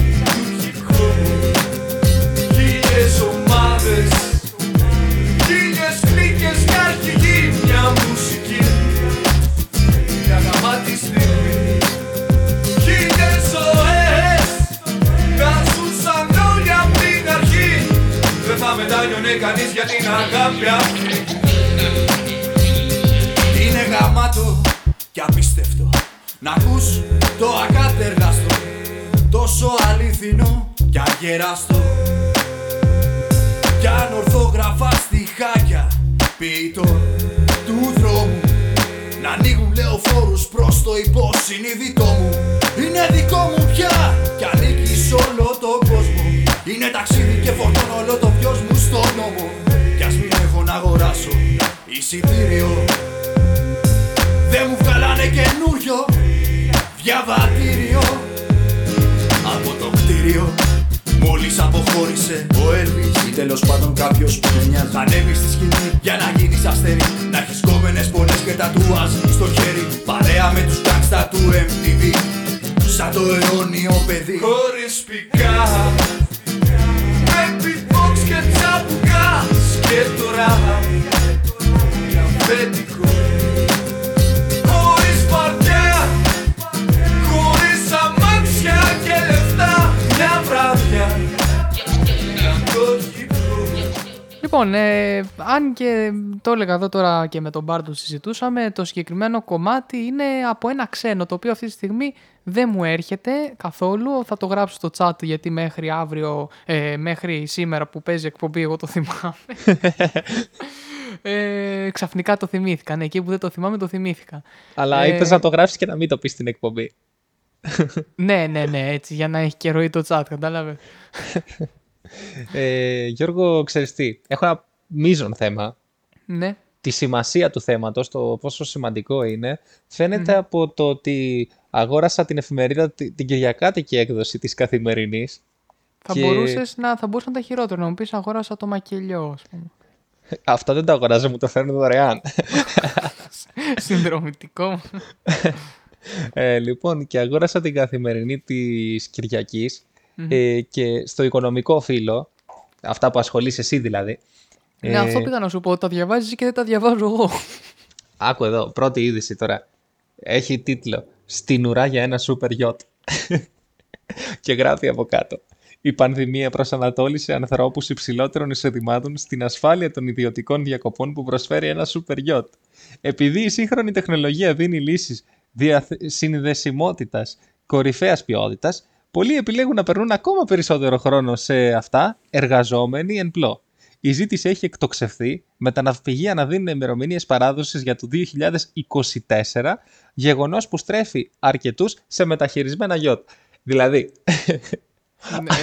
και αγεραστό Κι ανορθόγραφα στιχάκια ποιητών του δρόμου να ανοίγουν λεωφόρους προς το υποσυνείδητό μου. Είναι δικό μου πια κι ανήκει σ' όλο τον κόσμο. Είναι ταξίδι και φορτώνω όλο το βιός μου στον νόμο. Κι ας μην έχω να αγοράσω εισιτήριο. Δεν μου βγάλανε καινούριο διαβατήριο. Από το κτίριο Μόλις αποχώρησε. Ο Elvis Ή τέλος πάντων κάποιος που με νοιάζει. Θα ανέβεις στη σκηνή για να γίνεις αστέρι. Να έχεις κόμενες πολλές και τατουάζ στο χέρι. Παρέα με τους gangsta του MTV Σαν το αιώνιο παιδί. Χωρίς πικά. Με beatbox και τσαμπουκά Και τώρα Λοιπόν, ε, αν και το έλεγα εδώ τώρα και με τον Μπάρντο συζητούσαμε, το συγκεκριμένο κομμάτι είναι από ένα ξένο, το οποίο αυτή τη στιγμή δεν μου έρχεται καθόλου. Θα το γράψω στο chat γιατί μέχρι αύριο, ε, μέχρι σήμερα που παίζει εκπομπή, εγώ το θυμάμαι. ε, ξαφνικά το θυμήθηκα. Ναι, εκεί που δεν το θυμάμαι, το θυμήθηκα. Αλλά Ε, είπες να το γράψεις και να μην το πεις στην εκπομπή. ναι, ναι, ναι, έτσι, για να έχει και ροή το chat, κατάλαβες. Ε, Γιώργο, ξέρεις τι, έχω ένα μείζον θέμα. Ναι. Τη σημασία του θέματος, το πόσο σημαντικό είναι, φαίνεται από το ότι αγόρασα την εφημερίδα τη- την Κυριακάτικη έκδοση της Καθημερινής Θα, Και- μπορούσες να, θα μπορούσε να τα χειρότερο, να μου πεις αγόρασα το μακελιό, ας πούμε. Αυτό δεν το αγοράζω, μου το φέρνουν δωρεάν. Συνδρομητικό. Ε, λοιπόν, και αγόρασα την καθημερινή της Κυριακής ε, και στο οικονομικό φύλλο, αυτά που ασχολείσαι εσύ δηλαδή, Ναι, αυτό πήγα να σου πω. Τα διαβάζεις και δεν τα διαβάζω εγώ. άκου εδώ, πρώτη είδηση τώρα. Έχει τίτλο «Στην ουρά για ένα σούπερ γιότ». και γράφει από κάτω. Η πανδημία προσανατόλισε ανθρώπους υψηλότερων εισοδημάτων στην ασφάλεια των ιδιωτικών διακοπών που προσφέρει ένα σούπερ γιότ. Επειδή η σύγχρονη τεχνολογία δίνει λύσεις διαθε- συνδεσιμότητας κορυφαίας ποιότητας, πολλοί επιλέγουν να περνούν ακόμα περισσότερο χρόνο σε αυτά, εργαζόμενοι εν πλώ. Η ζήτηση έχει εκτοξευθεί με τα ναυπηγεία να δίνουν ημερομηνίες παράδοσης για το 2024, γεγονός που στρέφει αρκετούς σε μεταχειρισμένα γιότ. Δηλαδή,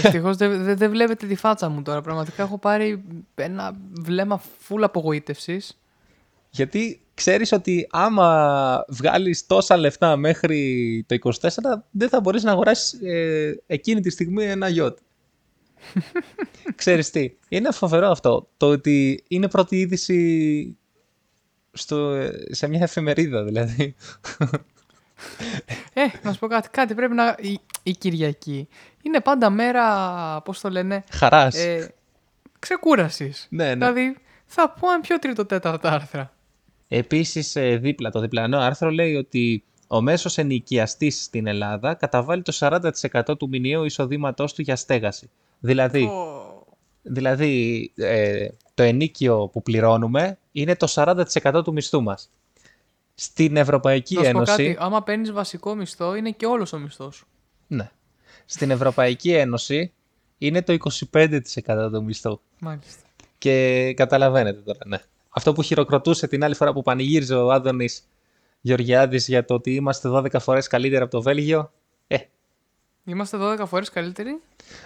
Ευτυχώς δεν δεν- δεν βλέπετε τη φάτσα μου τώρα. Πραγματικά έχω πάρει ένα βλέμμα full απογοήτευσης. γιατί ξέρεις ότι άμα βγάλεις τόσα λεφτά μέχρι το 24, δεν θα μπορείς να αγοράσεις ε, εκείνη τη στιγμή ένα γιότ. ξέρεις τι, είναι φοβερό αυτό, το ότι είναι πρώτη είδηση στο, σε μια εφημερίδα δηλαδή. Ε, να σου πω κάτι. Κάτι πρέπει να. Η, η Κυριακή είναι πάντα μέρα. Πώς το λένε. Χαράς. Ε, Ξεκούρασης. Ναι, ναι. Δηλαδή θα πω ένα πιο τρίτο-τέταρτο άρθρα. Επίσης, ε, δίπλα, το διπλανό άρθρο λέει ότι ο μέσος ενοικιαστής στην Ελλάδα καταβάλει το 40% του μηνιαίου εισοδήματός του για στέγαση. Δηλαδή, δηλαδή ε, το ενίκιο που πληρώνουμε είναι το 40% του μισθού μας. Στην Ευρωπαϊκή Να σου πω Ένωση... κάτι. Άμα παίρνεις βασικό μισθό, είναι και όλος ο μισθός σου. Ναι. Στην Ευρωπαϊκή Ένωση είναι το 25% του μισθού. Μάλιστα. Και καταλαβαίνετε τώρα, ναι. Αυτό που χειροκροτούσε την άλλη φορά που πανηγύριζε ο Άδωνης Γεωργιάδης για το ότι είμαστε 12 φορές καλύτερα από το Βέλγιο. Ε, Είμαστε 12 φορές καλύτεροι;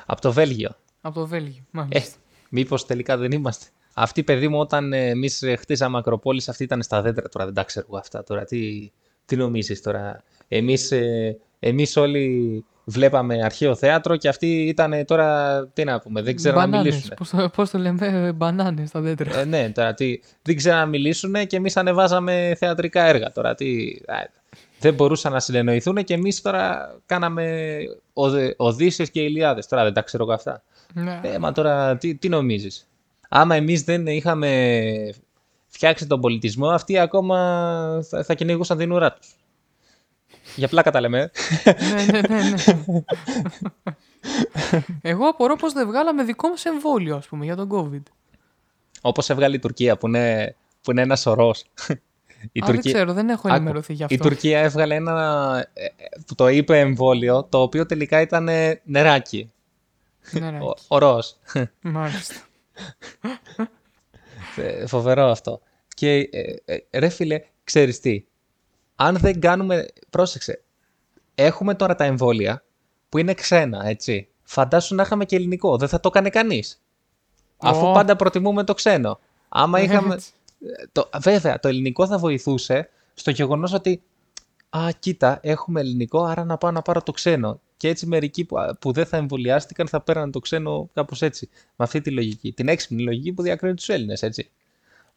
Από το Βέλγιο. από το Βέλγιο. Ε, Μάλιστα. μήπως τελικά δεν είμαστε. Αυτή παιδί μου όταν ε, εμείς ε, χτίζαμε Ακροπόλης αυτή ήταν στα δέντρα τώρα, δεν τα ξέρω εγώ αυτά τώρα. Τι, τι νομίζεις τώρα; Εμείς, ε, εμείς όλοι βλέπαμε αρχαίο θέατρο και αυτοί ήταν τώρα, τι να πούμε, δεν ξέρω να μιλήσουν. Πώς το, πώς το λέμε, μπανάνες στα δέντρα. Ε, ναι, τώρα τι, δεν ξέρω να μιλήσουν και εμείς ανεβάζαμε θεατρικά έργα. Τώρα τι, α, δεν μπορούσαν να συνεννοηθούν και εμείς τώρα κάναμε Οδε- Οδύσσες και Ηλιάδες. Τώρα δεν τα ξέρω εγώ αυτά. ναι. Ε, μα τώρα τι, τι νομίζεις. Άμα εμείς δεν είχαμε φτιάξει τον πολιτισμό, αυτοί ακόμα θα, θα κυνηγούσαν την ουρά τους. Για πλάκα τα λέμε. ε. ναι, ναι, ναι, ναι. Εγώ απορώ πως δεν βγάλαμε δικό μας εμβόλιο, ας πούμε, για τον COVID. Όπως έβγαλε η Τουρκία που είναι, που είναι ένας σωρός. Η Α, δεν ξέρω, δεν έχω Άκου, ενημερωθεί γι' Η αυτό. Τουρκία έβγαλε ένα ε, ε, που το είπε εμβόλιο, το οποίο τελικά ήταν ε, νεράκι. Ναι, ναι. Ο, ορός. Μάλιστα. Ε, Φοβερό αυτό. Και ε, ε, ρε φίλε, ξέρεις τι; Αν δεν κάνουμε... Πρόσεξε. Έχουμε τώρα τα εμβόλια που είναι ξένα, έτσι. Φαντάσου να είχαμε και ελληνικό. Δεν θα το έκανε κανείς. Αφού Ω. πάντα προτιμούμε το ξένο. Άμα είχαμε... Έτσι. Ε, Το, βέβαια, το ελληνικό θα βοηθούσε στο γεγονός ότι. Α, κοίτα, έχουμε ελληνικό, άρα να πάω να πάρω το ξένο. Και έτσι μερικοί που, που δεν θα εμβολιάστηκαν θα πέραν το ξένο κάπως έτσι. Με αυτή τη λογική. Την έξυπνη λογική που διακρίνει τους Έλληνες, έτσι.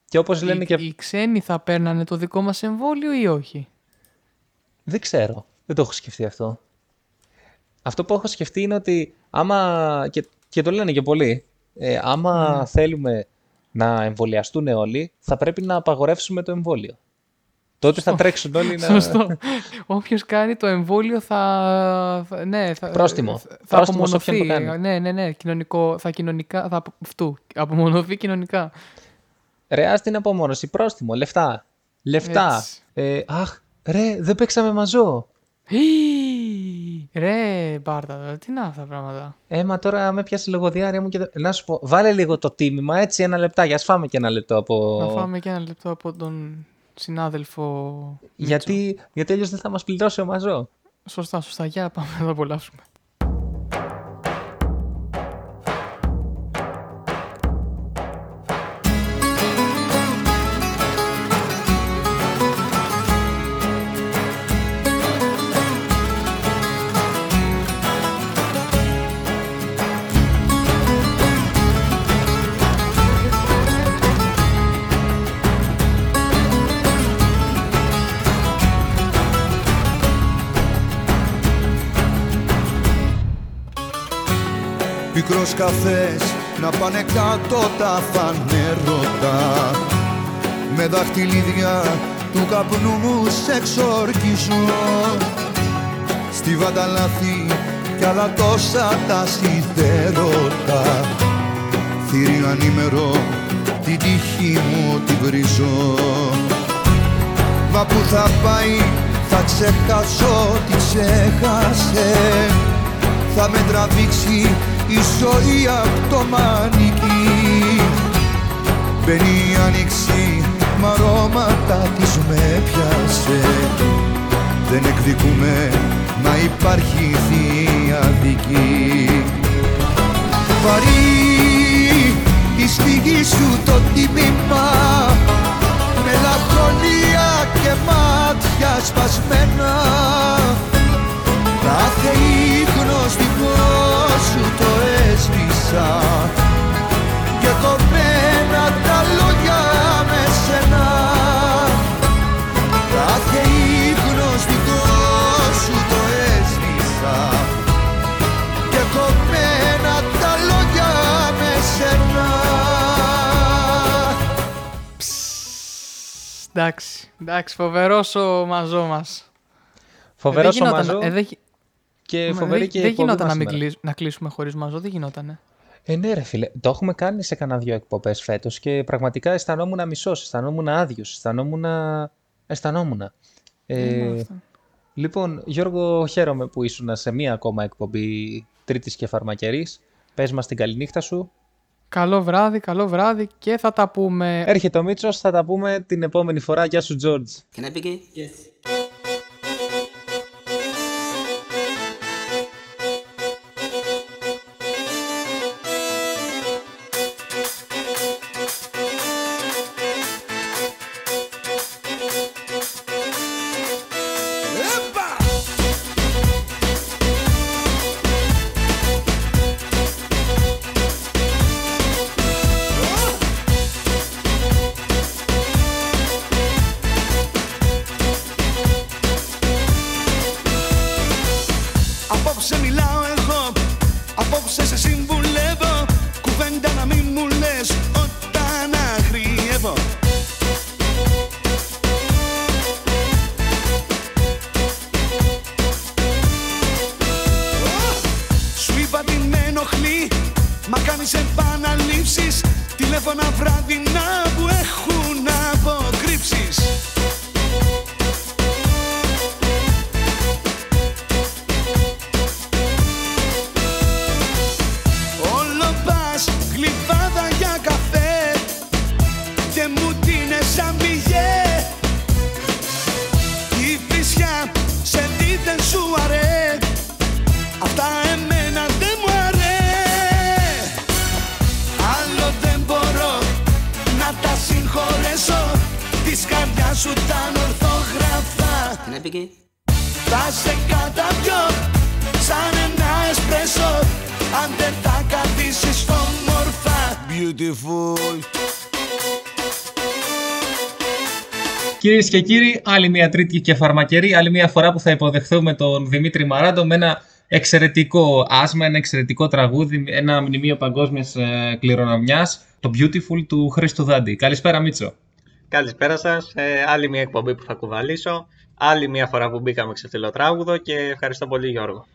Και όπως λένε Οι, και. οι ξένοι θα παίρνανε το δικό μας εμβόλιο ή όχι; Δεν ξέρω. Δεν το έχω σκεφτεί αυτό. Αυτό που έχω σκεφτεί είναι ότι άμα. και, και το λένε και πολλοί. Ε, άμα θέλουμε να εμβολιαστούν όλοι, θα πρέπει να απαγορεύσουμε το εμβόλιο. Τότε θα τρέξουν όλοι να. Σωστό. Όποιος κάνει το εμβόλιο θα. θα- Ναι, θα, Πρόστιμο. Θα, θα Πρόστιμο σε όποιον απομονωθεί. το κάνει. Ναι, ναι, ναι. Κοινωνικό, θα κοινωνικά. Θα, αυτού. Απομονωθεί κοινωνικά. Ρε, ας την απομόνωση, πρόστιμο, λεφτά. Λεφτά. Έτσι. Ε, αχ, ρε, δεν παίξαμε μαζό. Ή, Ρε, Μπάρτα, τώρα, τι είναι αυτά τα πράγματα; Ε, μα τώρα με πιάσει λογοδιάρια μου και. δεν- Να σου πω, βάλε λίγο το τίμημα, έτσι, ένα λεπτάκι. Ας φάμε και ένα λεπτό από. Να φάμε και ένα λεπτό από τον συνάδελφο. Μίτσο. Γιατί, γιατί αλλιώς δεν θα μας πληρώσει ο μαζό. Σωστά, σωστά. Για πάμε να το απολαύσουμε. Πικρός καφές να πάνε κάτω τα φανέρωτα. Με δαχτυλίδια του καπνού μου σε εξορκίζω Στη βανταλάθη κι άλλα τόσα τα σιδέρωτα. Θηρίο ανήμερο την τύχη μου τη βρίζω. Μα που θα πάει θα ξεχάσω τι ξέχασε. Θα με τραβήξει η ζωή απ' το μανίκι. Μπαίνει η άνοιξη μ' αρώματα της με πιάσε. Δεν εκδικούμε μα υπάρχει θεία δική Βαρύ τη στιγμή σου το τίμημα Μελαγχολία και μάτια σπασμένα Κάθε ίχνος δικός σου το έσβησα. Και κομμένα τα λόγια με σένα. Κάθε ίχνος δικός σου το έσβησα. Και κομμένα τα λόγια με σένα. Εντάξει, εντάξει, φοβερός ο μαζό μας. Φοβερό Ε, δεν ο γινόταν- μαζό. ε, δεν γι- και Μα φοβερή δεν- και η Δεν εκπομπή γινόταν μας να, μην σήμερα. κλείσ- να κλείσουμε χωρίς μαζό, δεν γινότανε. Ε, ναι, ρε φίλε. Το έχουμε κάνει σε κανένα δύο εκπομπές φέτος και πραγματικά αισθανόμουν μισό, αισθανόμουν άδειος, αισθανόμουν. Αισθανόμουν. Ε, Είναι αυτό. λοιπόν, Γιώργο, χαίρομαι που ήσουν σε μία ακόμα εκπομπή Τρίτης και Φαρμακερής. Πες μας την καληνύχτα σου. Καλό βράδυ, καλό βράδυ και θα τα πούμε. Έρχεται ο Μίτσος, θα τα πούμε την επόμενη φορά. Γεια σου, Τζόρτζ. Can I begin? Yes. Ορθογραφά Can I begin? θα σε καταπιώ σαν ένα εσπρέσο Αν δεν τα καθίσεις όμορφα Beautiful Κυρίες και κύριοι, άλλη μια τρίτη και φαρμακερή, άλλη μια φορά που θα υποδεχθούμε τον Δημήτρη Μαράντο με ένα εξαιρετικό άσμα, ένα εξαιρετικό τραγούδι, ένα μνημείο παγκόσμιας κληρονομιάς, το Beautiful του Χρήστου Δάντη. Καλησπέρα, Μίτσο. Καλησπέρα σας. Ε, άλλη μια εκπομπή που θα κουβαλήσω. Άλλη μια φορά που μπήκαμε ξεφτυλοτράγουδο και ευχαριστώ πολύ Γιώργο.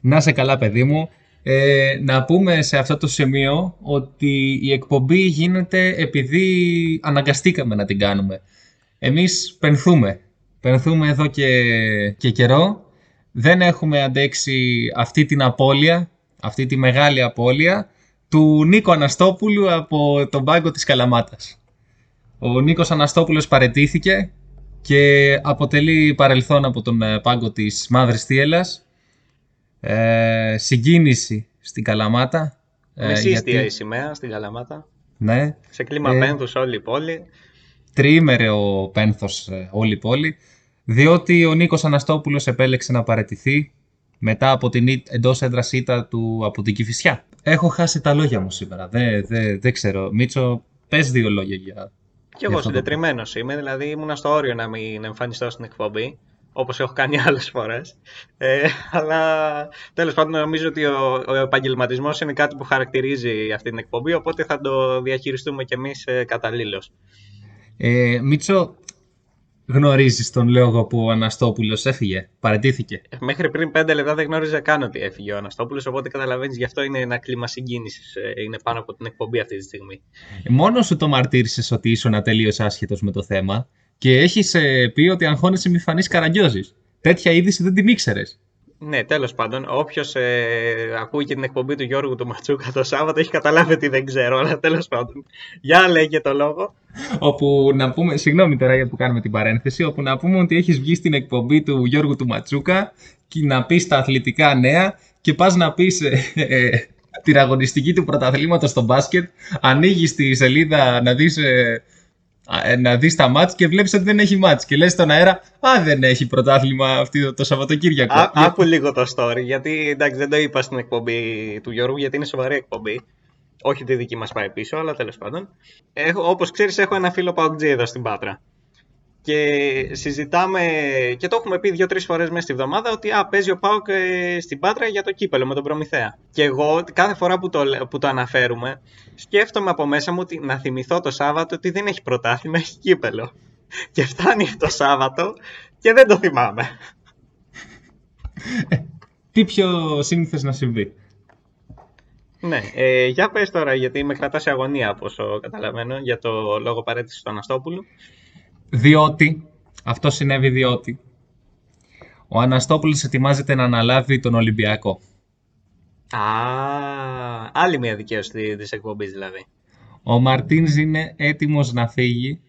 Να σε καλά, παιδί μου. Ε, να πούμε σε αυτό το σημείο ότι η εκπομπή γίνεται επειδή αναγκαστήκαμε να την κάνουμε. Εμείς πενθούμε. Πενθούμε εδώ και, και καιρό. Δεν έχουμε αντέξει αυτή την απώλεια, αυτή τη μεγάλη απώλεια του Νίκο Αναστόπουλου από τον πάγκο της Καλαμάτας. Ο Νίκος Αναστόπουλος παρετήθηκε και αποτελεί παρελθόν από τον ε, πάγκο της Μαύρης Θίελας ε, συγκίνηση στην Καλαμάτα. ε, Με σύστια γιατί- η σημαία στην Καλαμάτα. Ναι, Σε κλίμα Ε, πένθους όλη η πόλη. τριήμερε ο πένθος ε, όλη η πόλη, διότι ο Νίκος Αναστόπουλος επέλεξε να παραιτηθεί μετά από την ήτ- εντός έδρας ήττα του από την Κηφισιά. Έχω χάσει τα λόγια μου σήμερα, δεν δε, δεν ξέρω. Μίτσο, πες δύο λόγια για... Και εγώ αυτό το συντετριμένος είμαι, δηλαδή ήμουνα στο όριο να μην εμφανιστώ στην εκπομπή. όπως έχω κάνει άλλες φορές. Ε, αλλά τέλος πάντων νομίζω ότι ο, ο επαγγελματισμός είναι κάτι που χαρακτηρίζει αυτή την εκπομπή, οπότε θα το διαχειριστούμε κι εμείς ε, καταλήλως. Ε, Μίτσο, γνωρίζεις τον λόγο που ο Αναστόπουλος έφυγε, παρατήθηκε. Ε, Μέχρι πριν πέντε λεπτά δεν γνώριζα καν ότι έφυγε ο Αναστόπουλος, οπότε καταλαβαίνεις γι' αυτό είναι ένα κλίμα συγκίνησης, ε, είναι πάνω από την εκπομπή αυτή τη στιγμή. Μόνος σου το μαρτύρησες ότι ήσουν ατελείως άσχετος με το θέμα και έχεις ε, πει ότι αγχώνεσαι μη φανείς καραγκιόζης. Τέτοια είδηση δεν την ήξερες. Ναι, τέλος πάντων, όποιος ε, ακούει και την εκπομπή του Γιώργου του Ματσούκα το Σάββατο έχει καταλάβει ότι δεν ξέρω, αλλά τέλος πάντων. Για λέγε το λόγο. Όπου να πούμε, συγγνώμη τώρα για που κάνουμε την παρένθεση, όπου να πούμε ότι έχεις βγει στην εκπομπή του Γιώργου του Ματσούκα και να πεις τα αθλητικά νέα και πας να πεις ε, ε, την αγωνιστική του πρωταθλήματος στο μπάσκετ, ανοίγεις τη σελίδα να δεις, ε, ε, να δεις τα μάτς και βλέπεις ότι δεν έχει μάτς και λες στον αέρα «Α, δεν έχει πρωτάθλημα αυτή το Σαββατοκύριακο». Α, Για- άκου λίγο το story, γιατί εντάξει δεν το είπα στην εκπομπή του Γιώργου, γιατί είναι σοβαρή εκπομπή. Όχι τη δική μας πάει πίσω, αλλά τέλος πάντων. Έχω, όπως ξέρεις έχω ένα φίλο Παοκτζή εδώ στην Πάτρα. Και συζητάμε, και το έχουμε πει δύο-τρεις φορές μέσα στη βδομάδα, ότι α, παίζει ο Πάοκ ε, στην Πάτρα για το κύπελο με τον Προμηθέα. Και εγώ κάθε φορά που το, λέ- που το αναφέρουμε, σκέφτομαι από μέσα μου ότι, να θυμηθώ το Σάββατο ότι δεν έχει πρωτάθλημα, έχει κύπελο. Και φτάνει το Σάββατο και δεν το θυμάμαι. Τι πιο σύνηθες να συμβεί; Ναι, ε, για πες τώρα, γιατί με κρατάς σε αγωνία από όσο καταλαβαίνω για το λόγο παρέτησης του Αναστόπουλου. Διότι, αυτό συνέβη διότι, ο Αναστόπουλος ετοιμάζεται να αναλάβει τον Ολυμπιακό. Α, άλλη μια δικαίωση της εκπομπής δηλαδή. Ο Μαρτίνς είναι έτοιμος να φύγει.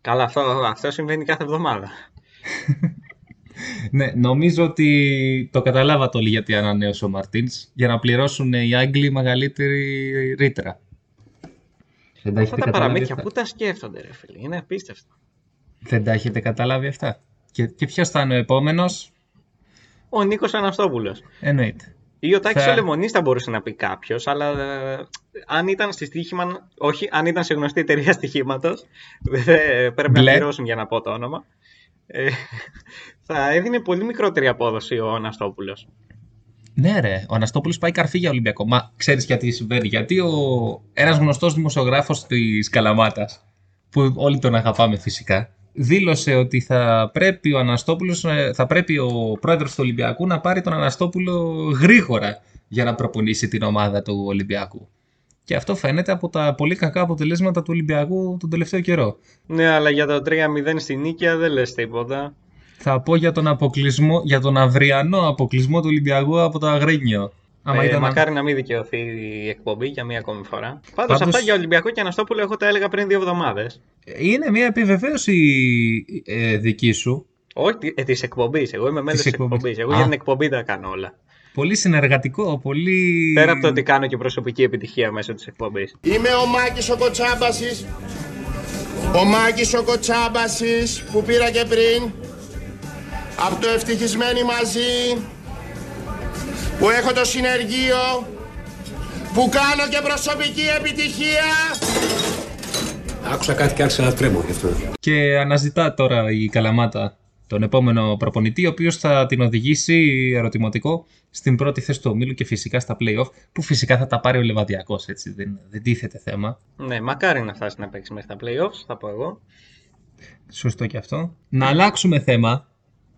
Καλά, αυτό, αυτό συμβαίνει κάθε εβδομάδα. Ναι, νομίζω ότι το καταλάβατε όλοι γιατί ανανέωσε ο Μαρτίνς για να πληρώσουν οι Άγγλοι μεγαλύτερη ρήτρα. Δεν τα Αυτά έχετε τα καταλάβει παραμύθια, αυτά. πού τα σκέφτονται ρε φίλε, είναι απίστευτο. Δεν τα έχετε καταλάβει αυτά; Και, και ποιος θα είναι ο επόμενος, Ο Νίκος Αναστόπουλος. εννοείται. Ή ο Τάκης Θα- ο Λεμονής θα μπορούσε να πει κάποιος, αλλά ε, αν ήταν στη στοίχημα, όχι, αν ήταν σε γνωστή εταιρεία στοιχήματος, δεν πρέπει Μπλε. να πληρώσουν για να πω το όνομα, ε, θα έδινε πολύ μικρότερη απόδοση ο Αναστόπουλος. Ναι, ρε. Ο Αναστόπουλος πάει καρφί για Ολυμπιακό. Μα ξέρεις γιατί συμβαίνει; Γιατί ο... ένας γνωστός δημοσιογράφος της Καλαμάτας, που όλοι τον αγαπάμε φυσικά, δήλωσε ότι θα πρέπει ο Αναστόπουλος, ε, θα πρέπει ο πρόεδρος του Ολυμπιακού να πάρει τον Αναστόπουλο γρήγορα για να προπονήσει την ομάδα του Ολυμπιακού. Και αυτό φαίνεται από τα πολύ κακά αποτελέσματα του Ολυμπιακού τον τελευταίο καιρό. Ναι, αλλά για το 3-0 στην Νίκαια δεν λες τίποτα. Θα πω για τον αποκλεισμό, για τον αυριανό αποκλεισμό του Ολυμπιακού από το Αγρίνιο. Άμα Ε, ήταν να- μακάρι να μην δικαιωθεί η εκπομπή για μία ακόμη φορά. Πάντως, Πάντως- αυτά για Ολυμπιακό και Αναστόπουλο εγώ τα έλεγα πριν δύο εβδομάδες. Είναι μια επιβεβαίωση ε, δική σου. Όχι ε, της εκπομπής. Εγώ είμαι μέλος Της της εκπομπής. εκπομπής. Εγώ Α. για την εκπομπή τα κάνω όλα. Πολύ συνεργατικό, πολύ... Πέρα από το ότι κάνω και προσωπική επιτυχία μέσω της εκπομπής. Είμαι ο Μάκης ο Κοτσάμπασης. Ο Μάκης ο Κοτσάμπασης που πήρα και πριν. Από το ευτυχισμένοι μαζί. Που έχω το συνεργείο. Που κάνω και προσωπική επιτυχία. Άκουσα κάτι και άρχισα να τρέμω γι' αυτό. Και αναζητά τώρα η Καλαμάτα τον επόμενο προπονητή, ο οποίος θα την οδηγήσει, ερωτηματικό, στην πρώτη θέση του ομίλου και φυσικά στα play-off, που φυσικά θα τα πάρει ο Λεβαδιακός, έτσι, δεν, δεν τίθεται θέμα. Ναι, μακάρι να φτάσει να παίξει μέσα στα playoffs, θα πω εγώ. Σωστό και αυτό. Να αλλάξουμε θέμα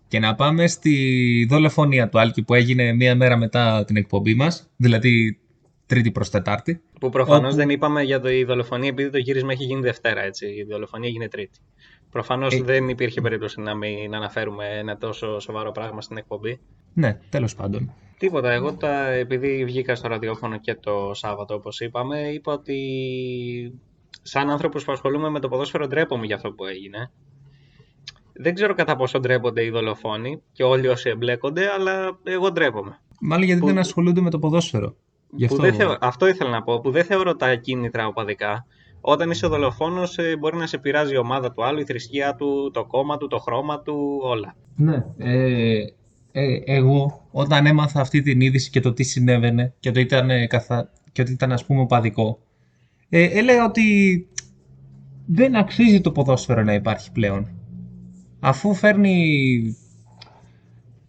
και να πάμε στη δολοφονία του Άλκη που έγινε μία μέρα μετά την εκπομπή μας, δηλαδή Τρίτη προς Τετάρτη. Που προφανώς Όπου- δεν είπαμε για το, η δολοφονία επειδή το γύρισμα έχει γίνει Δευτέρα, έτσι. Η δολοφονία έγινε Τρίτη. Προφανώς Ε. δεν υπήρχε περίπτωση να μην αναφέρουμε ένα τόσο σοβαρό πράγμα στην εκπομπή. Ναι, τέλος πάντων. Τίποτα. Εγώ τα, επειδή βγήκα στο ραδιόφωνο και το Σάββατο, όπως είπαμε, είπα ότι σαν άνθρωπος που ασχολούμαι με το ποδόσφαιρο ντρέπομαι για αυτό που έγινε. Δεν ξέρω κατά πόσο ντρέπονται οι δολοφόνοι και όλοι όσοι εμπλέκονται, αλλά εγώ ντρέπομαι. Μάλλον γιατί Που- δεν ασχολούνται με το ποδόσφαιρο. Γι' Που αυτό... δεν θεω- Αυτό ήθελα να πω, που δεν θεωρώ τα κίνητρα οπαδικά. Όταν είσαι δολοφόνος ε, μπορεί να σε πειράζει η ομάδα του άλλου, η θρησκεία του, το κόμμα του, το χρώμα του, όλα. Ναι. Ε, ε, εγώ όταν έμαθα αυτή την είδηση και το τι συνέβαινε και, το ήταν, ε, καθα... και ότι ήταν ας πούμε οπαδικό, ε, έλεγα ότι δεν αξίζει το ποδόσφαιρο να υπάρχει πλέον. Αφού φέρνει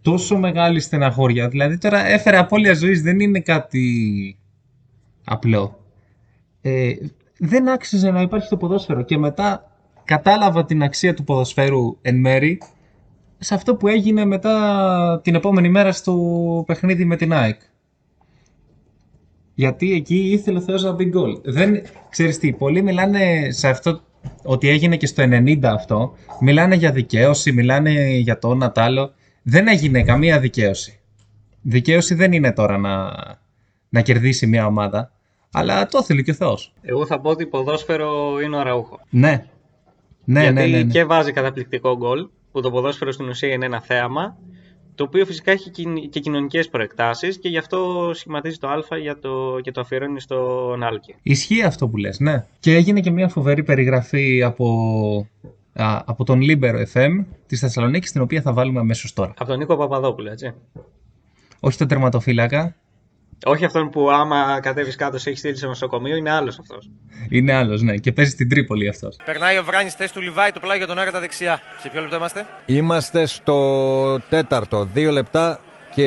τόσο μεγάλη στεναχώρια. Δηλαδή τώρα έφερε απώλεια ζωής, δεν είναι κάτι απλό. Ε, δεν άξιζε να υπάρχει το ποδόσφαιρο και μετά κατάλαβα την αξία του ποδοσφαίρου εν μέρη σε αυτό που έγινε μετά την επόμενη μέρα στο παιχνίδι με την ΑΕΚ. Γιατί εκεί ήθελε ο Θεός να μπει γκολ. Δεν, ξέρεις τι, πολλοί μιλάνε σε αυτό ότι έγινε και στο 90 αυτό. Μιλάνε για δικαίωση, μιλάνε για το ένα τ' άλλο. Δεν έγινε καμία δικαίωση. Δικαίωση δεν είναι τώρα να, να κερδίσει μια ομάδα. Αλλά το θέλει και ο Θεός. Εγώ θα πω ότι ποδόσφαιρο είναι ο Ραούχο. Ναι. Ναι, Γιατί ναι, ναι, ναι. και βάζει καταπληκτικό γκολ, που το ποδόσφαιρο στην ουσία είναι ένα θέαμα, το οποίο φυσικά έχει κιν- και κοινωνικές προεκτάσεις και γι' αυτό σχηματίζει το Α για το, και το αφιερώνει στον Άλκη. Ισχύει αυτό που λες, ναι. Και έγινε και μια φοβερή περιγραφή από, α, από τον Libero FM της Θεσσαλονίκης, την οποία θα βάλουμε αμέσως τώρα. Από τον Νίκο Παπαδόπουλο, έτσι. Όχι τον τερματοφύλακα, Όχι αυτόν που άμα κατέβεις κάτω σε έχει στείλει σε νοσοκομείο, είναι άλλος αυτός. είναι άλλος, ναι, και παίζει στην Τρίπολη αυτός. Περνάει ο Βράνης θέση του Λιβάη, το πλάγιο τον Άρα τα δεξιά. Σε ποιο λεπτό είμαστε; Είμαστε στο τέταρτο, δύο λεπτά και...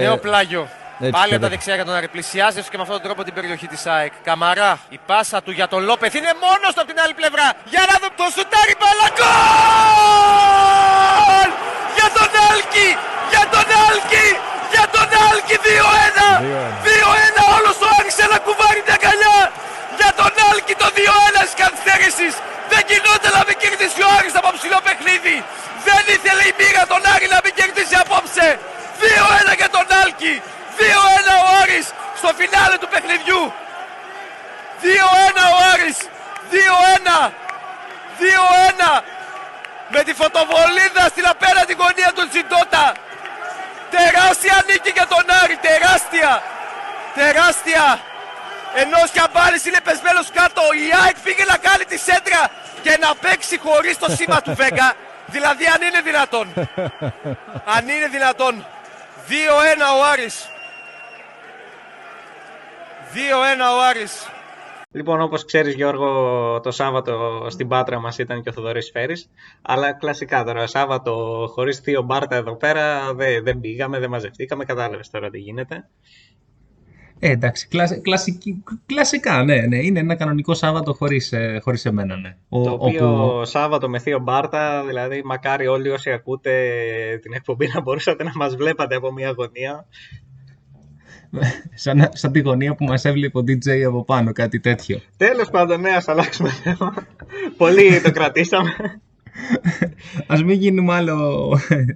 Νέο πλάγιο. Έτσι, Πάλι από τα κατά. δεξιά για τον Άρη. Πλησιάζει και με αυτόν τον τρόπο την περιοχή της ΑΕΚ. Καμαρά. Η πάσα του για τον Λόπεθ είναι μόνος του από την άλλη πλευρά. Για να δούμε το σουτάρι μπαλά. Γκολ! Για τον Άλκη! Για τον Άλκη! Για τον Άλκη 2-1! 2-1 όλος ο Άρης ένα κουβάρι μια αγκαλιά! Για τον Άλκη το 2-1 της καθυστέρησης! Δεν γινόταν να μην κερδίσει ο Άρης από ψηλό παιχνίδι! Δεν ήθελε η μοίρα τον Άρη να μην κερδίσει απόψε! 2-1 για τον Άλκη! 2-1 ο Άρης στο φινάλε του παιχνιδιού! 2-1 ο Άρης! 2-1! 2-1! Με τη φωτοβολίδα στην απέναντι γωνία του Τζιντότα! Τεράστια νίκη για τον Άρη! Τεράστια! Τεράστια! Ενώ ο Σκιαμπάλης είναι πεσμένος κάτω, η ΑΕΚ πήγε να κάνει τη σέντρα και να παίξει χωρίς το σήμα του Βέγκα. Δηλαδή αν είναι δυνατόν. αν είναι δυνατόν. 2-1 ο Άρης. 2-1 ο Άρης. Λοιπόν, όπως ξέρεις, Γιώργο, το Σάββατο στην Πάτρα μας ήταν και ο Θοδωρής Φέρης. Αλλά κλασικά τώρα, Σάββατο χωρίς Θείο Μπάρτα εδώ πέρα δεν, δεν πήγαμε, δεν μαζευτήκαμε. Κατάλαβες τώρα τι γίνεται. Ε, εντάξει, κλασ- κλασική- κλασικά, ναι, ναι, είναι ένα κανονικό Σάββατο χωρίς, ε, χωρίς εμένα, ναι. Ο, το οποίο όπου- Σάββατο με Θείο Μπάρτα, δηλαδή μακάρι όλοι όσοι ακούτε την εκπομπή να μπορούσατε να μας βλέπατε από μια γωνία. Σαν, σαν τη γωνία που μας έβλεπε ο DJ από πάνω, κάτι τέτοιο. Τέλος πάντων, ναι, ας αλλάξουμε θέμα. Πολύ το κρατήσαμε. Ας μην γίνουμε άλλο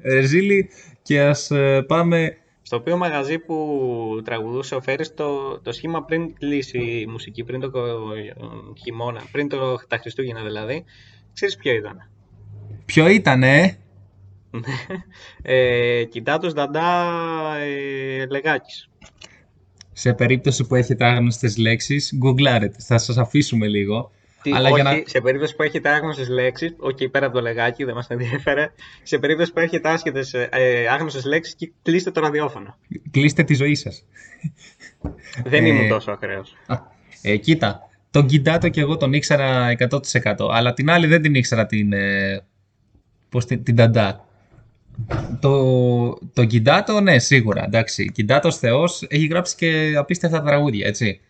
ρεζίλι και ας ε, πάμε... Στο οποίο μαγαζί που τραγουδούσε ο Φέρης το, το σχήμα πριν κλείσει η μουσική, πριν το κο- χειμώνα, πριν το, τα Χριστούγεννα δηλαδή, ξέρεις ποιο ήταν; Ποιο ήτανε, ε, Κοιτάτος Δαντά ε, Λεγάκης. Σε περίπτωση που έχετε άγνωστες λέξεις, γκουγκλάρετε, θα σας αφήσουμε λίγο. Τι, Αλλά όχι, για να... σε περίπτωση που έχετε άγνωστες λέξεις, όχι πέρα από το λεγάκι, δεν μας ενδιαφέρε, σε περίπτωση που έχετε άσχετες, ε, άγνωστες λέξεις, κι- κλείστε το ραδιόφωνο. Κλείστε τη ζωή σας. Δεν Ε, ήμουν τόσο ακραίος. Α, ε, κοίτα, τον Κιντάτο και εγώ τον ήξερα 100%, αλλά την άλλη δεν την ήξερα την, ε, πώς, την, την Ταντά. Το, το Κιντάτο, ναι, σίγουρα, εντάξει. Κιντάτος Θεός έχει γράψει και απίστευτα τραγούδια, έτσι.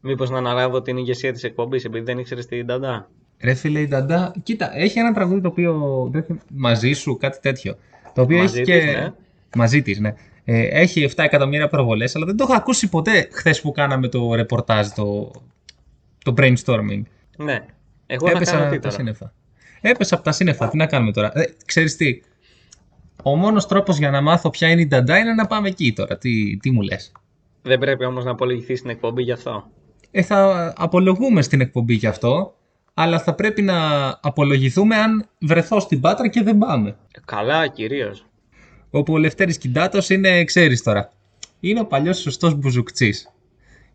Μήπως να αναλάβω την ηγεσία της εκπομπής επειδή δεν ήξερες την Νταντά. Ρε φίλε, η Ταντά, κοίτα, έχει ένα τραγούδι το οποίο, δεν θυμ- μαζί σου, κάτι τέτοιο. Το οποίο Μαζί έχει της, και... ναι. Μαζί της, ναι. Ε, έχει 7 εκατομμύρια προβολές, αλλά δεν το έχω ακούσει ποτέ χθες που κάναμε το ρεπορτάζ, το, το brainstorming. Ναι. Εγώ θα κάνω Έπεσα τι από τα τώρα; σύννεφα. Έπεσα από τα σύννεφα. Τι να κάνουμε τώρα; Ε, ξέρεις τι. Ο μόνος τρόπος για να μάθω ποια είναι η Νταντά είναι να πάμε εκεί τώρα. Τι, τι μου λες; Δεν πρέπει όμως να απολογηθεί στην εκπομπή γι' αυτό. Ε, θα απολογούμε στην εκπομπή γι' αυτό, αλλά θα πρέπει να απολογηθούμε αν βρεθώ στην Πάτρα και δεν πάμε. Ε, Καλά, κυρίως. Όπου ο Λευτέρης Κιντάτος είναι, ξέρεις τώρα, είναι ο παλιός σωστός μπουζουκτσής.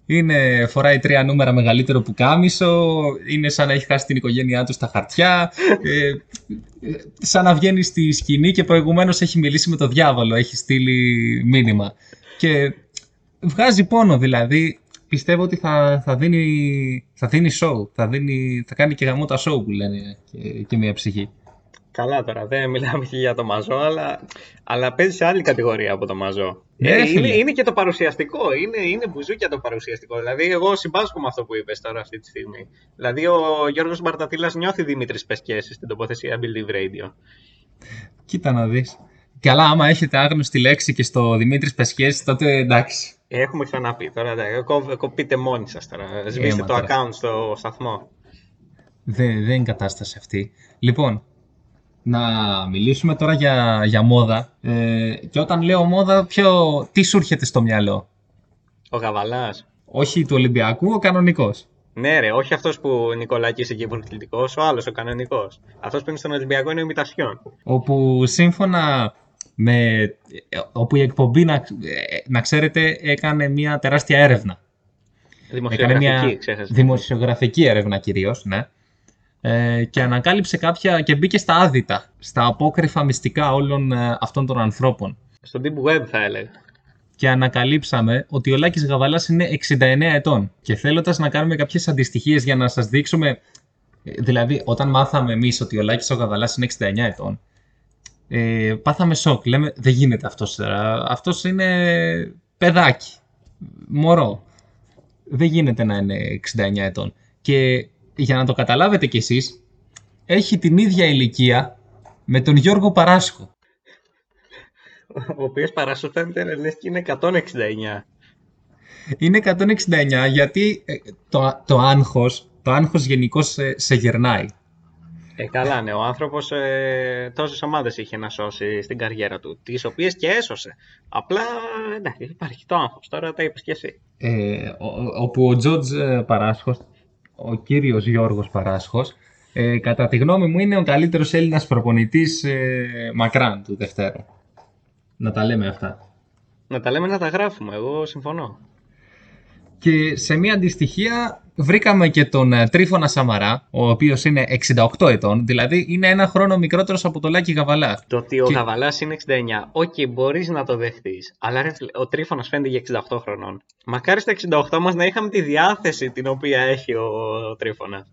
Είναι, φοράει τρία νούμερα μεγαλύτερο που κάμισο, είναι σαν να έχει χάσει την οικογένειά του στα χαρτιά, ε, ε, σαν να βγαίνει στη σκηνή και προηγουμένως έχει μιλήσει με το διάβολο, έχει στείλει μήνυμα. Και βγάζει πόνο δηλαδή, πιστεύω ότι θα, θα, δίνει, θα δίνει show, θα, δίνει, θα κάνει και γαμό τα show που λένε και, και μια ψυχή. Καλά τώρα, δεν μιλάμε και για το μαζό, αλλά, αλλά παίζει σε άλλη κατηγορία από το μαζό. Ναι, Ε, φίλε. είναι, είναι και το παρουσιαστικό, είναι, είναι μπουζούκια το παρουσιαστικό. Δηλαδή, εγώ συμπάσχω με αυτό που είπες τώρα αυτή τη στιγμή. Δηλαδή, ο Γιώργος Μπαρτατήλας νιώθει Δημήτρης Πεσκέση στην τοποθεσία Believe Radio. Κοίτα να δεις. Καλά, άμα έχετε άγνωστη λέξη και στο Δημήτρης Πεσχέση, τότε εντάξει. Έχουμε ξαναπεί τώρα, εντάξει, κο- κοπείτε μόνοι σας τώρα. Σβήστε Έμα το τώρα. account στο σταθμό. Δεν, δεν είναι κατάσταση αυτή. Λοιπόν, να μιλήσουμε τώρα για, για μόδα. Ε, και όταν λέω μόδα, ποιο, τι σου έρχεται στο μυαλό; Ο Γαβαλάς. Όχι του Ολυμπιακού, ο κανονικός. Ναι, ρε, όχι αυτός που ο Νικολάκης είσαι και προκλητικό, ο άλλος, ο κανονικός. Αυτός που είναι στον Ολυμπιακό είναι ο Μητασιόν. όπου σύμφωνα με ε, όπου η εκπομπή να, ε, να ξέρετε έκανε μια τεράστια έρευνα. Έκανε Δημοσιογραφική, μια ξέχασα. δημοσιογραφική έρευνα κυρίως, ναι. Ε, και ανακάλυψε κάποια και μπήκε στα άδυτα, στα απόκρυφα μυστικά όλων ε, αυτών των ανθρώπων. Στο Deep Web θα έλεγα. Και ανακαλύψαμε ότι ο Λάκης Γαβαλάς είναι 69 ετών. Και θέλοντας να κάνουμε κάποιες αντιστοιχίες για να σας δείξουμε... ε, Δηλαδή, όταν μάθαμε εμείς ότι ο Λάκης ο Γαβαλάς είναι 69 ετών, ε, πάθαμε σοκ. Λέμε, δεν γίνεται αυτός τώρα. Αυτός είναι παιδάκι, μωρό. Δεν γίνεται να είναι 69 ετών. Και για να το καταλάβετε κι εσείς, έχει την ίδια ηλικία με τον Γιώργο Παράσχο. Ο οποίος παρασούφεται λες και είναι 169. Είναι 169 γιατί ε, το, το άγχος, το άγχος γενικώ σε, σε γερνάει. Ε, καλά, ναι. Ο άνθρωπος ε, τόσες ομάδες είχε να σώσει στην καριέρα του, τις οποίες και έσωσε. Απλά εντάξει, υπάρχει το άγχος. Τώρα τα είπες κι εσύ. Ε, ο- ο- όπου ο Τζορτζ ε, Παράσχος, ο κύριος Γιώργος Παράσχος, ε, κατά τη γνώμη μου είναι ο καλύτερος Έλληνας προπονητής ε, μακράν του Δευτέρου. Να τα λέμε αυτά. Να τα λέμε να τα γράφουμε. Εγώ συμφωνώ. Και σε μια αντιστοιχία βρήκαμε και τον ε, Τρύφωνα Σαμαρά, ο οποίος είναι 68 ετών, δηλαδή είναι ένα χρόνο μικρότερος από το Λάκη Γαβαλάς. Το ότι ο Και- Γαβαλάς είναι 69, οκ, μπορείς να το δεχτείς. Αλλά ρε, φίλε, ο Τρύφωνας φαίνεται για 68 χρονών. Μακάρι στα 68 μας να είχαμε τη διάθεση την οποία έχει ο, ο Τρίφωνας.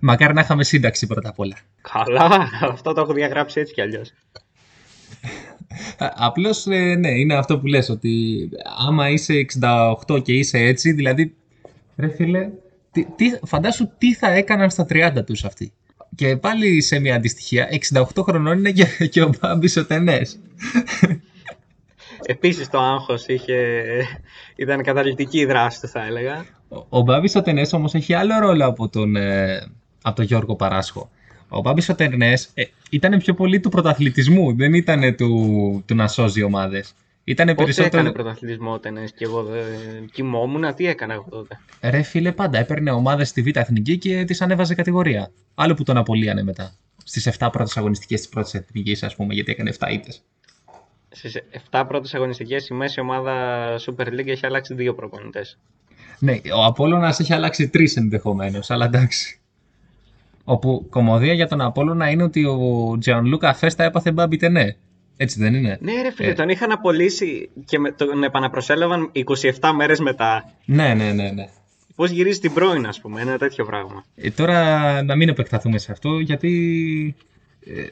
Μακάρι να είχαμε σύνταξη πρώτα απ' όλα. Καλά, αυτό το έχω διαγράψει έτσι κι αλλιώς. Απλώς ναι, είναι αυτό που λες ότι άμα είσαι 68 και είσαι έτσι, δηλαδή. Ρε φίλε, τι, τι, φαντάσου τι θα έκαναν στα 30 τους αυτοί. Και πάλι σε μια αντιστοιχεία, 68 χρονών είναι και, και ο Μπάμπης ο Τενές. Επίσης το άγχος είχε... ήταν καταλητική η δράση του, θα έλεγα. Ο, ο Μπάμπης ο Τενές όμως έχει άλλο ρόλο από τον, ε, από τον Γιώργο Παράσχο. Ο Μπάμπης ο Τενές ε, ήταν πιο πολύ του πρωταθλητισμού, δεν ήταν του, του να σώζει ομάδες. Ήτανε Πότε περισσότερο... έκανε πρωταθλητισμό όταν και εγώ δεν κοιμόμουν, τι έκανα εγώ τότε; Ρε φίλε, πάντα έπαιρνε ομάδες στη Β' Εθνική και τις ανέβαζε κατηγορία. Άλλο που τον απολύανε μετά. Στις 7 πρώτες αγωνιστικές της πρώτης Εθνικής, ας πούμε, γιατί έκανε 7 ήττες. Στις 7 πρώτες αγωνιστικές η μέση ομάδα Super League έχει αλλάξει δύο προπονητές. Ναι, ο Απόλλωνας έχει αλλάξει τρεις ενδεχομένως, αλλά εντάξει. Όπου κομμωδία για τον Απόλλωνα είναι ότι ο Τζιανλούκα Φέστα έπαθε μπάμπι τενέ. Έτσι δεν είναι; Ναι, ρε φίλε, Ε. τον είχαν απολύσει και με, τον επαναπροσέλαβαν 27 μέρες μετά. Ναι, ναι, ναι. ναι. Πώς γυρίζει την πρώην, ας πούμε, ένα τέτοιο πράγμα. Ε, τώρα να μην επεκταθούμε σε αυτό, γιατί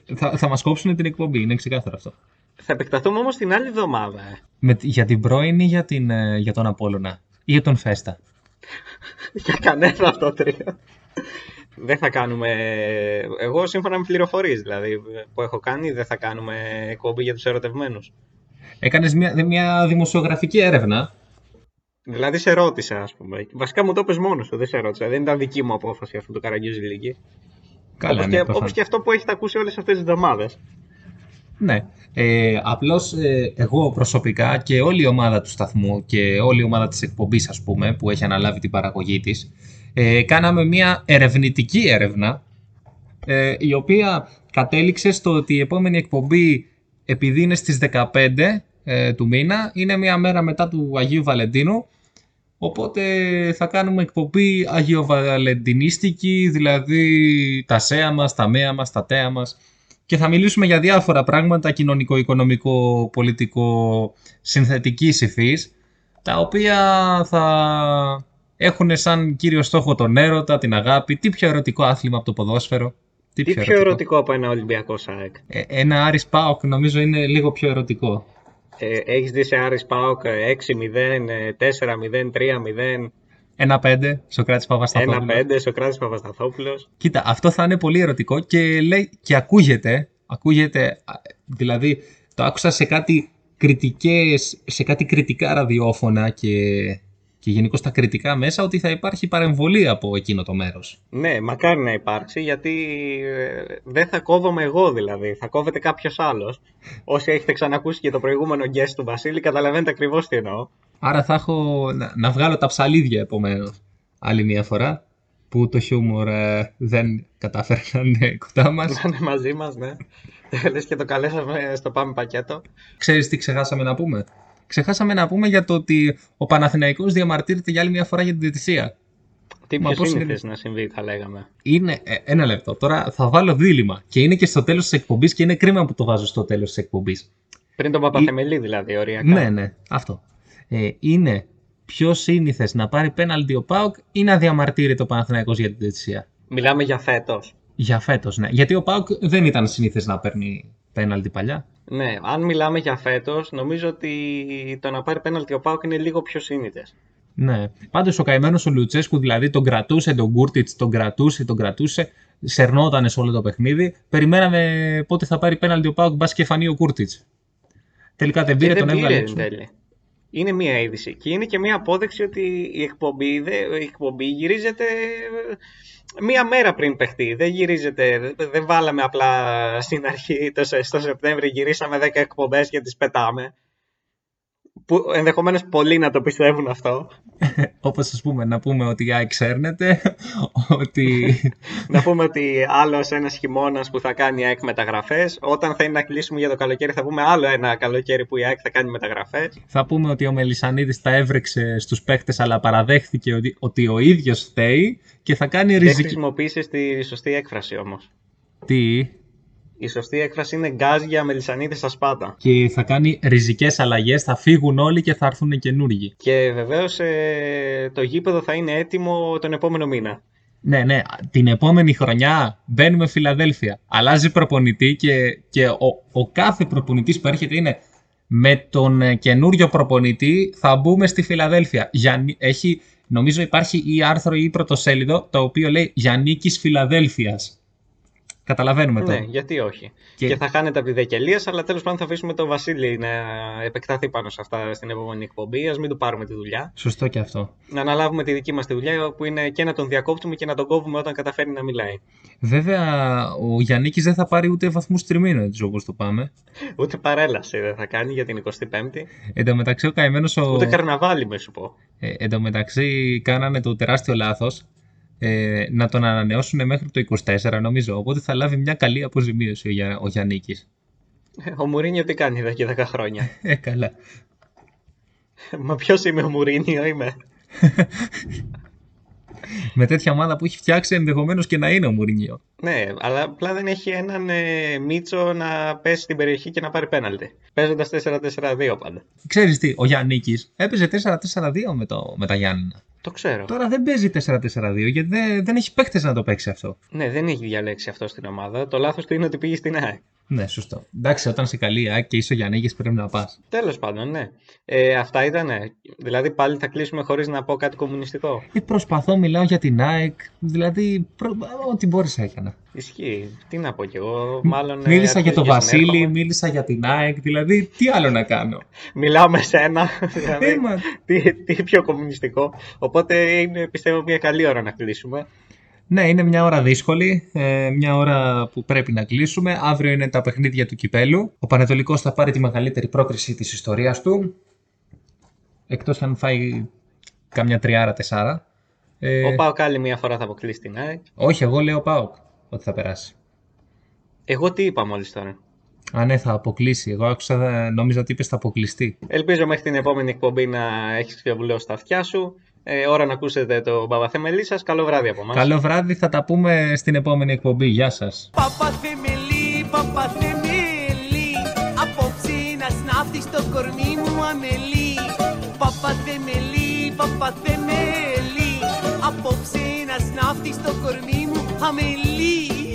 ε, θα, θα μας κόψουν την εκπομπή, είναι ξεκάθαρο αυτό. Θα επεκταθούμε όμως την άλλη εβδομάδα. Ε. Με, για την πρώην ή για, την, ε, για τον Απόλλωνα ή για τον Φέστα; Για κανένα από το τρίο. Δεν θα κάνουμε. Εγώ σύμφωνα με πληροφορίες δηλαδή που έχω κάνει, δεν θα κάνουμε εκπομπή για τους ερωτευμένους. Έκανες μια, μια δημοσιογραφική έρευνα. Δηλαδή σε ρώτησα, ας πούμε. Βασικά μου το πες μόνος σου, δεν σε ρώτησα. Δεν ήταν δική μου απόφαση αυτό το Καραγκιόζη Λίγκη. Καλά, όπως, ναι, και, προφανώς. όπως και αυτό που έχετε ακούσει όλες αυτές τις εβδομάδες. Ναι. Ε, απλώς ε, εγώ προσωπικά και όλη η ομάδα του σταθμού και όλη η ομάδα της εκπομπής ας πούμε που έχει αναλάβει την παραγωγή της ε, κάναμε μια ερευνητική έρευνα ε, η οποία κατέληξε στο ότι η επόμενη εκπομπή επειδή είναι στις 15 ε, του μήνα είναι μια μέρα μετά του Αγίου Βαλεντίνου. Οπότε θα κάνουμε εκπομπή Αγιοβαλεντινίστικη δηλαδή τα σέα μας, τα μέα μας, τα τέα μας. Και θα μιλήσουμε για διάφορα πράγματα κοινωνικό, οικονομικό, πολιτικό, συνθετικής υφής, τα οποία θα έχουν σαν κύριο στόχο τον έρωτα, την αγάπη, τι πιο ερωτικό άθλημα από το ποδόσφαιρο; Τι πιο ερωτικό; από ένα Ολυμπιακό ΣΑΕΚ; Ε, ένα Άρης Πάοκ νομίζω είναι λίγο πιο ερωτικό. Ε, έχεις δει σε Άρης Πάοκ 6-0, ε, 4-0, 3-0, Ένα 5, Σοκράτης Παπασταθόπουλος. 1-5, Σοκράτης Παπασταθόπουλος. Κοίτα, αυτό θα είναι πολύ ερωτικό και, λέει, και ακούγεται, ακούγεται, α, δηλαδή το άκουσα σε κάτι κριτικές, σε κάτι κριτικά ραδιόφωνα και, και γενικώς στα κριτικά μέσα ότι θα υπάρχει παρεμβολή από εκείνο το μέρος. Ναι, μακάρι να υπάρξει, γιατί ε, δεν θα κόβομαι εγώ δηλαδή, θα κόβεται κάποιος άλλος. Όσοι έχετε ξανακούσει και το προηγούμενο guest του Βασίλη, καταλαβαίνετε ακριβώς τι εννοώ. Άρα θα έχω να, να βγάλω τα ψαλίδια επομένως. Άλλη μια φορά που το χιούμορ ε, δεν κατάφερε να είναι κοντά μας. Να είναι μαζί μας, ναι. Λες και το καλέσαμε στο πάμε πακέτο. Ξέρεις τι ξεχάσαμε να πούμε; Ξεχάσαμε να πούμε για το ότι ο Παναθηναϊκός διαμαρτύρεται για άλλη μια φορά για την διαιτησία. Τι Μα πιο πώς είναι- σύνηθε να συμβεί, θα λέγαμε. Είναι ε, ένα λεπτό. Τώρα θα βάλω δίλημα. Και είναι και στο τέλος της εκπομπής και είναι κρίμα που το βάζω στο τέλος της εκπομπής. Πριν τον Παπαθεμελή, δηλαδή, οριακά. Ναι, ναι, αυτό. Ε, είναι πιο σύνηθες να πάρει πέναλτι ο ΠΑΟΚ ή να διαμαρτύρεται ο Παναθηναϊκός για την διαιτησία; Μιλάμε για φέτος. Για φέτος, ναι. Γιατί ο ΠΑΟΚ δεν ήταν σύνηθες να παίρνει πέναλτι παλιά. Ναι, αν μιλάμε για φέτος, νομίζω ότι το να πάρει πέναλτι ο ΠΑΟΚ είναι λίγο πιο σύνηθες. Ναι. Πάντως ο καημένος ο Λουτσέσκου δηλαδή τον κρατούσε, τον Κούρτιτς, τον κρατούσε, τον κρατούσε. Σερνότανε σε όλο το παιχνίδι. Περιμέναμε πότε θα πάρει πέναλτι ο ΠΑΟΚ, μπας και φανεί ο Κούρτιτς. Τελικά δεν πήρε, και τον δεν έβγαλε πήρε έξω. εν τέλει. Είναι μία είδηση. Και είναι και μία απόδειξη ότι η εκπομπή, δε- η εκπομπή γυρίζεται ε, μία μέρα πριν παιχτεί. Δεν γυρίζεται, δεν- δεν βάλαμε απλά στην αρχή, το, σε- στο Σεπτέμβρη γυρίσαμε 10 εκπομπές και τις πετάμε. Που ενδεχομένως πολλοί να το πιστεύουν αυτό. Όπως ας πούμε, να πούμε ότι η ΑΕΚ ξέρνεται, ότι. να πούμε ότι άλλος ένας χειμώνας που θα κάνει η ΑΕΚ μεταγραφές. Όταν θα είναι να κλείσουμε για το καλοκαίρι, θα πούμε άλλο ένα καλοκαίρι που η ΑΕΚ θα κάνει μεταγραφές. θα πούμε ότι ο Μελισανίδης τα έβρεξε στους παίχτες αλλά παραδέχθηκε ότι, ότι ο ίδιος φταίει και θα κάνει Δεν ριζική... χρησιμοποίησε τη σωστή έκφραση όμως. Τι; Η σωστή έκφραση είναι γκάζ για μελισανίδη στα σπάτα. Και θα κάνει ριζικές αλλαγές, θα φύγουν όλοι και θα έρθουν καινούργοι. Και βεβαίως το γήπεδο θα είναι έτοιμο τον επόμενο μήνα. Ναι, ναι, την επόμενη χρονιά μπαίνουμε Φιλαδέλφια. Αλλάζει προπονητή και, και ο, ο κάθε προπονητής που έρχεται είναι με τον ε, καινούριο προπονητή θα μπούμε στη Φιλαδέλφια. Γιάννη- έχει, νομίζω υπάρχει ή άρθρο ή πρωτοσέλιδο το οποίο λέει Γιάννικης Φιλαδέλφιας. Καταλαβαίνουμε Ναι, τώρα. γιατί όχι. Και- Και... θα χάνετε από τη Δεκελία, αλλά τέλος πάντων θα αφήσουμε τον Βασίλη να επεκταθεί πάνω σε αυτά στην επόμενη εκπομπή. Α μην του πάρουμε τη δουλειά. Σωστό και αυτό. Να αναλάβουμε τη δική μας τη δουλειά, που είναι και να τον διακόπτουμε και να τον κόβουμε όταν καταφέρει να μιλάει. Βέβαια, ο Γιάννικης δεν θα πάρει ούτε βαθμούς τριμήνου, έτσι όπως το πάμε. Ούτε παρέλαση δεν θα κάνει για την 25η. Εν τω μεταξύ, ο καημένος ο... Ούτε καρναβάλι, με σου πω. Ε, εν τω μεταξύ κάνανε το τεράστιο λάθος ε, να τον ανανεώσουν μέχρι το 24 νομίζω. Οπότε θα λάβει μια καλή αποζημίωση ο, Για, ο Γιάννικης. Ο Μουρίνιο τι κάνει εδώ και 10 χρόνια; Ε, καλά. Μα ποιος είμαι ο Μουρίνιο, είμαι. Με τέτοια ομάδα που έχει φτιάξει ενδεχομένως και να είναι ο Μουρινιό. Ναι, αλλά απλά δεν έχει έναν ε, Μίτσο να πέσει στην περιοχή και να πάρει πέναλτι. Παίζοντας 4-4-2 πάντα. Ξέρεις τι, ο Γιάννικης έπαιζε 4-4-2 με, το, με τα Γιάννηνα. Το ξέρω. Τώρα δεν παίζει 4-4-2 γιατί δεν, δεν έχει παίκτες να το παίξει αυτό. Ναι, δεν έχει διαλέξει αυτό στην ομάδα. Το λάθος του είναι ότι πήγε στην ΑΕΚ. Ναι, σωστό. Εντάξει, όταν σε καλή ΑΕΚ και είσαι ο Γιάννικης πρέπει να πας. Τέλος πάντων, ναι. Ε, αυτά ήταν. Δηλαδή πάλι θα κλείσουμε χωρίς να πω κάτι κομμουνιστικό. Ε, προσπαθώ, μιλάω για την ΑΕΚ. Δηλαδή, προ... ό,τι μπόρεσα έκανα. Ισχύει. Τι να πω κι εγώ. Μάλλον. ε, Μίλησα για αρχίζω τον και Βασίλη, συνέρχομαι. μίλησα για την ΑΕΚ. Δηλαδή, τι άλλο να κάνω. Μιλάω με σένα. δηλαδή, Ε, μα- τι, τι πιο κομμουνιστικό. Οπότε είναι πιστεύω μια καλή ώρα να κλείσουμε. Ναι, είναι μια ώρα δύσκολη. ε, μια ώρα που πρέπει να κλείσουμε. Αύριο είναι τα παιχνίδια του κυπέλου. Ο Πανετολικός θα πάρει τη μεγαλύτερη πρόκριση της ιστορίας του. Εκτός αν φάει καμιά τριάρα, τεσσάρα. Ε, Ο Πάοκ άλλη μια φορά θα αποκλείσει την ΑΕΚ. όχι, εγώ λέω ΠΑΟΚ ότι θα περάσει. Εγώ τι είπα μόλις τώρα. Α, ναι, θα αποκλείσει. Εγώ άκουσα, νόμιζα ότι είπες θα αποκλειστεί. Ελπίζω μέχρι την επόμενη εκπομπή να έχεις ξεβουλώσει τα αυτιά σου. Ε, ώρα να ακούσετε το Παπαθεμελή σας. Καλό βράδυ από εμάς. Καλό βράδυ, θα τα πούμε στην επόμενη εκπομπή. Γεια σας. Παπαθεμελή, παπαθεμελή Απόψε να σνάφτεις στο κορμί μου αμελή Παπαθεμελή, παπαθεμελή Απόψε να σνάφτεις στο κορμί μου αμελή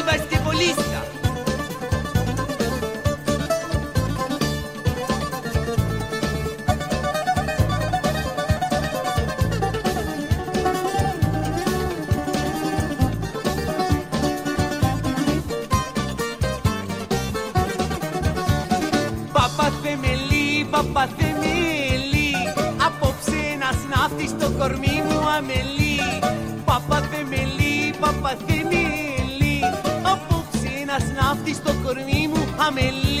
basquetbolista. Παπαθεμελή, παπαθεμελή Απόψε ένας ναύτης στο κορμί μου αμελή Παπαθεμελή, παπαθεμελή Απόψε ένας ναύτης στο κορμί μου αμελή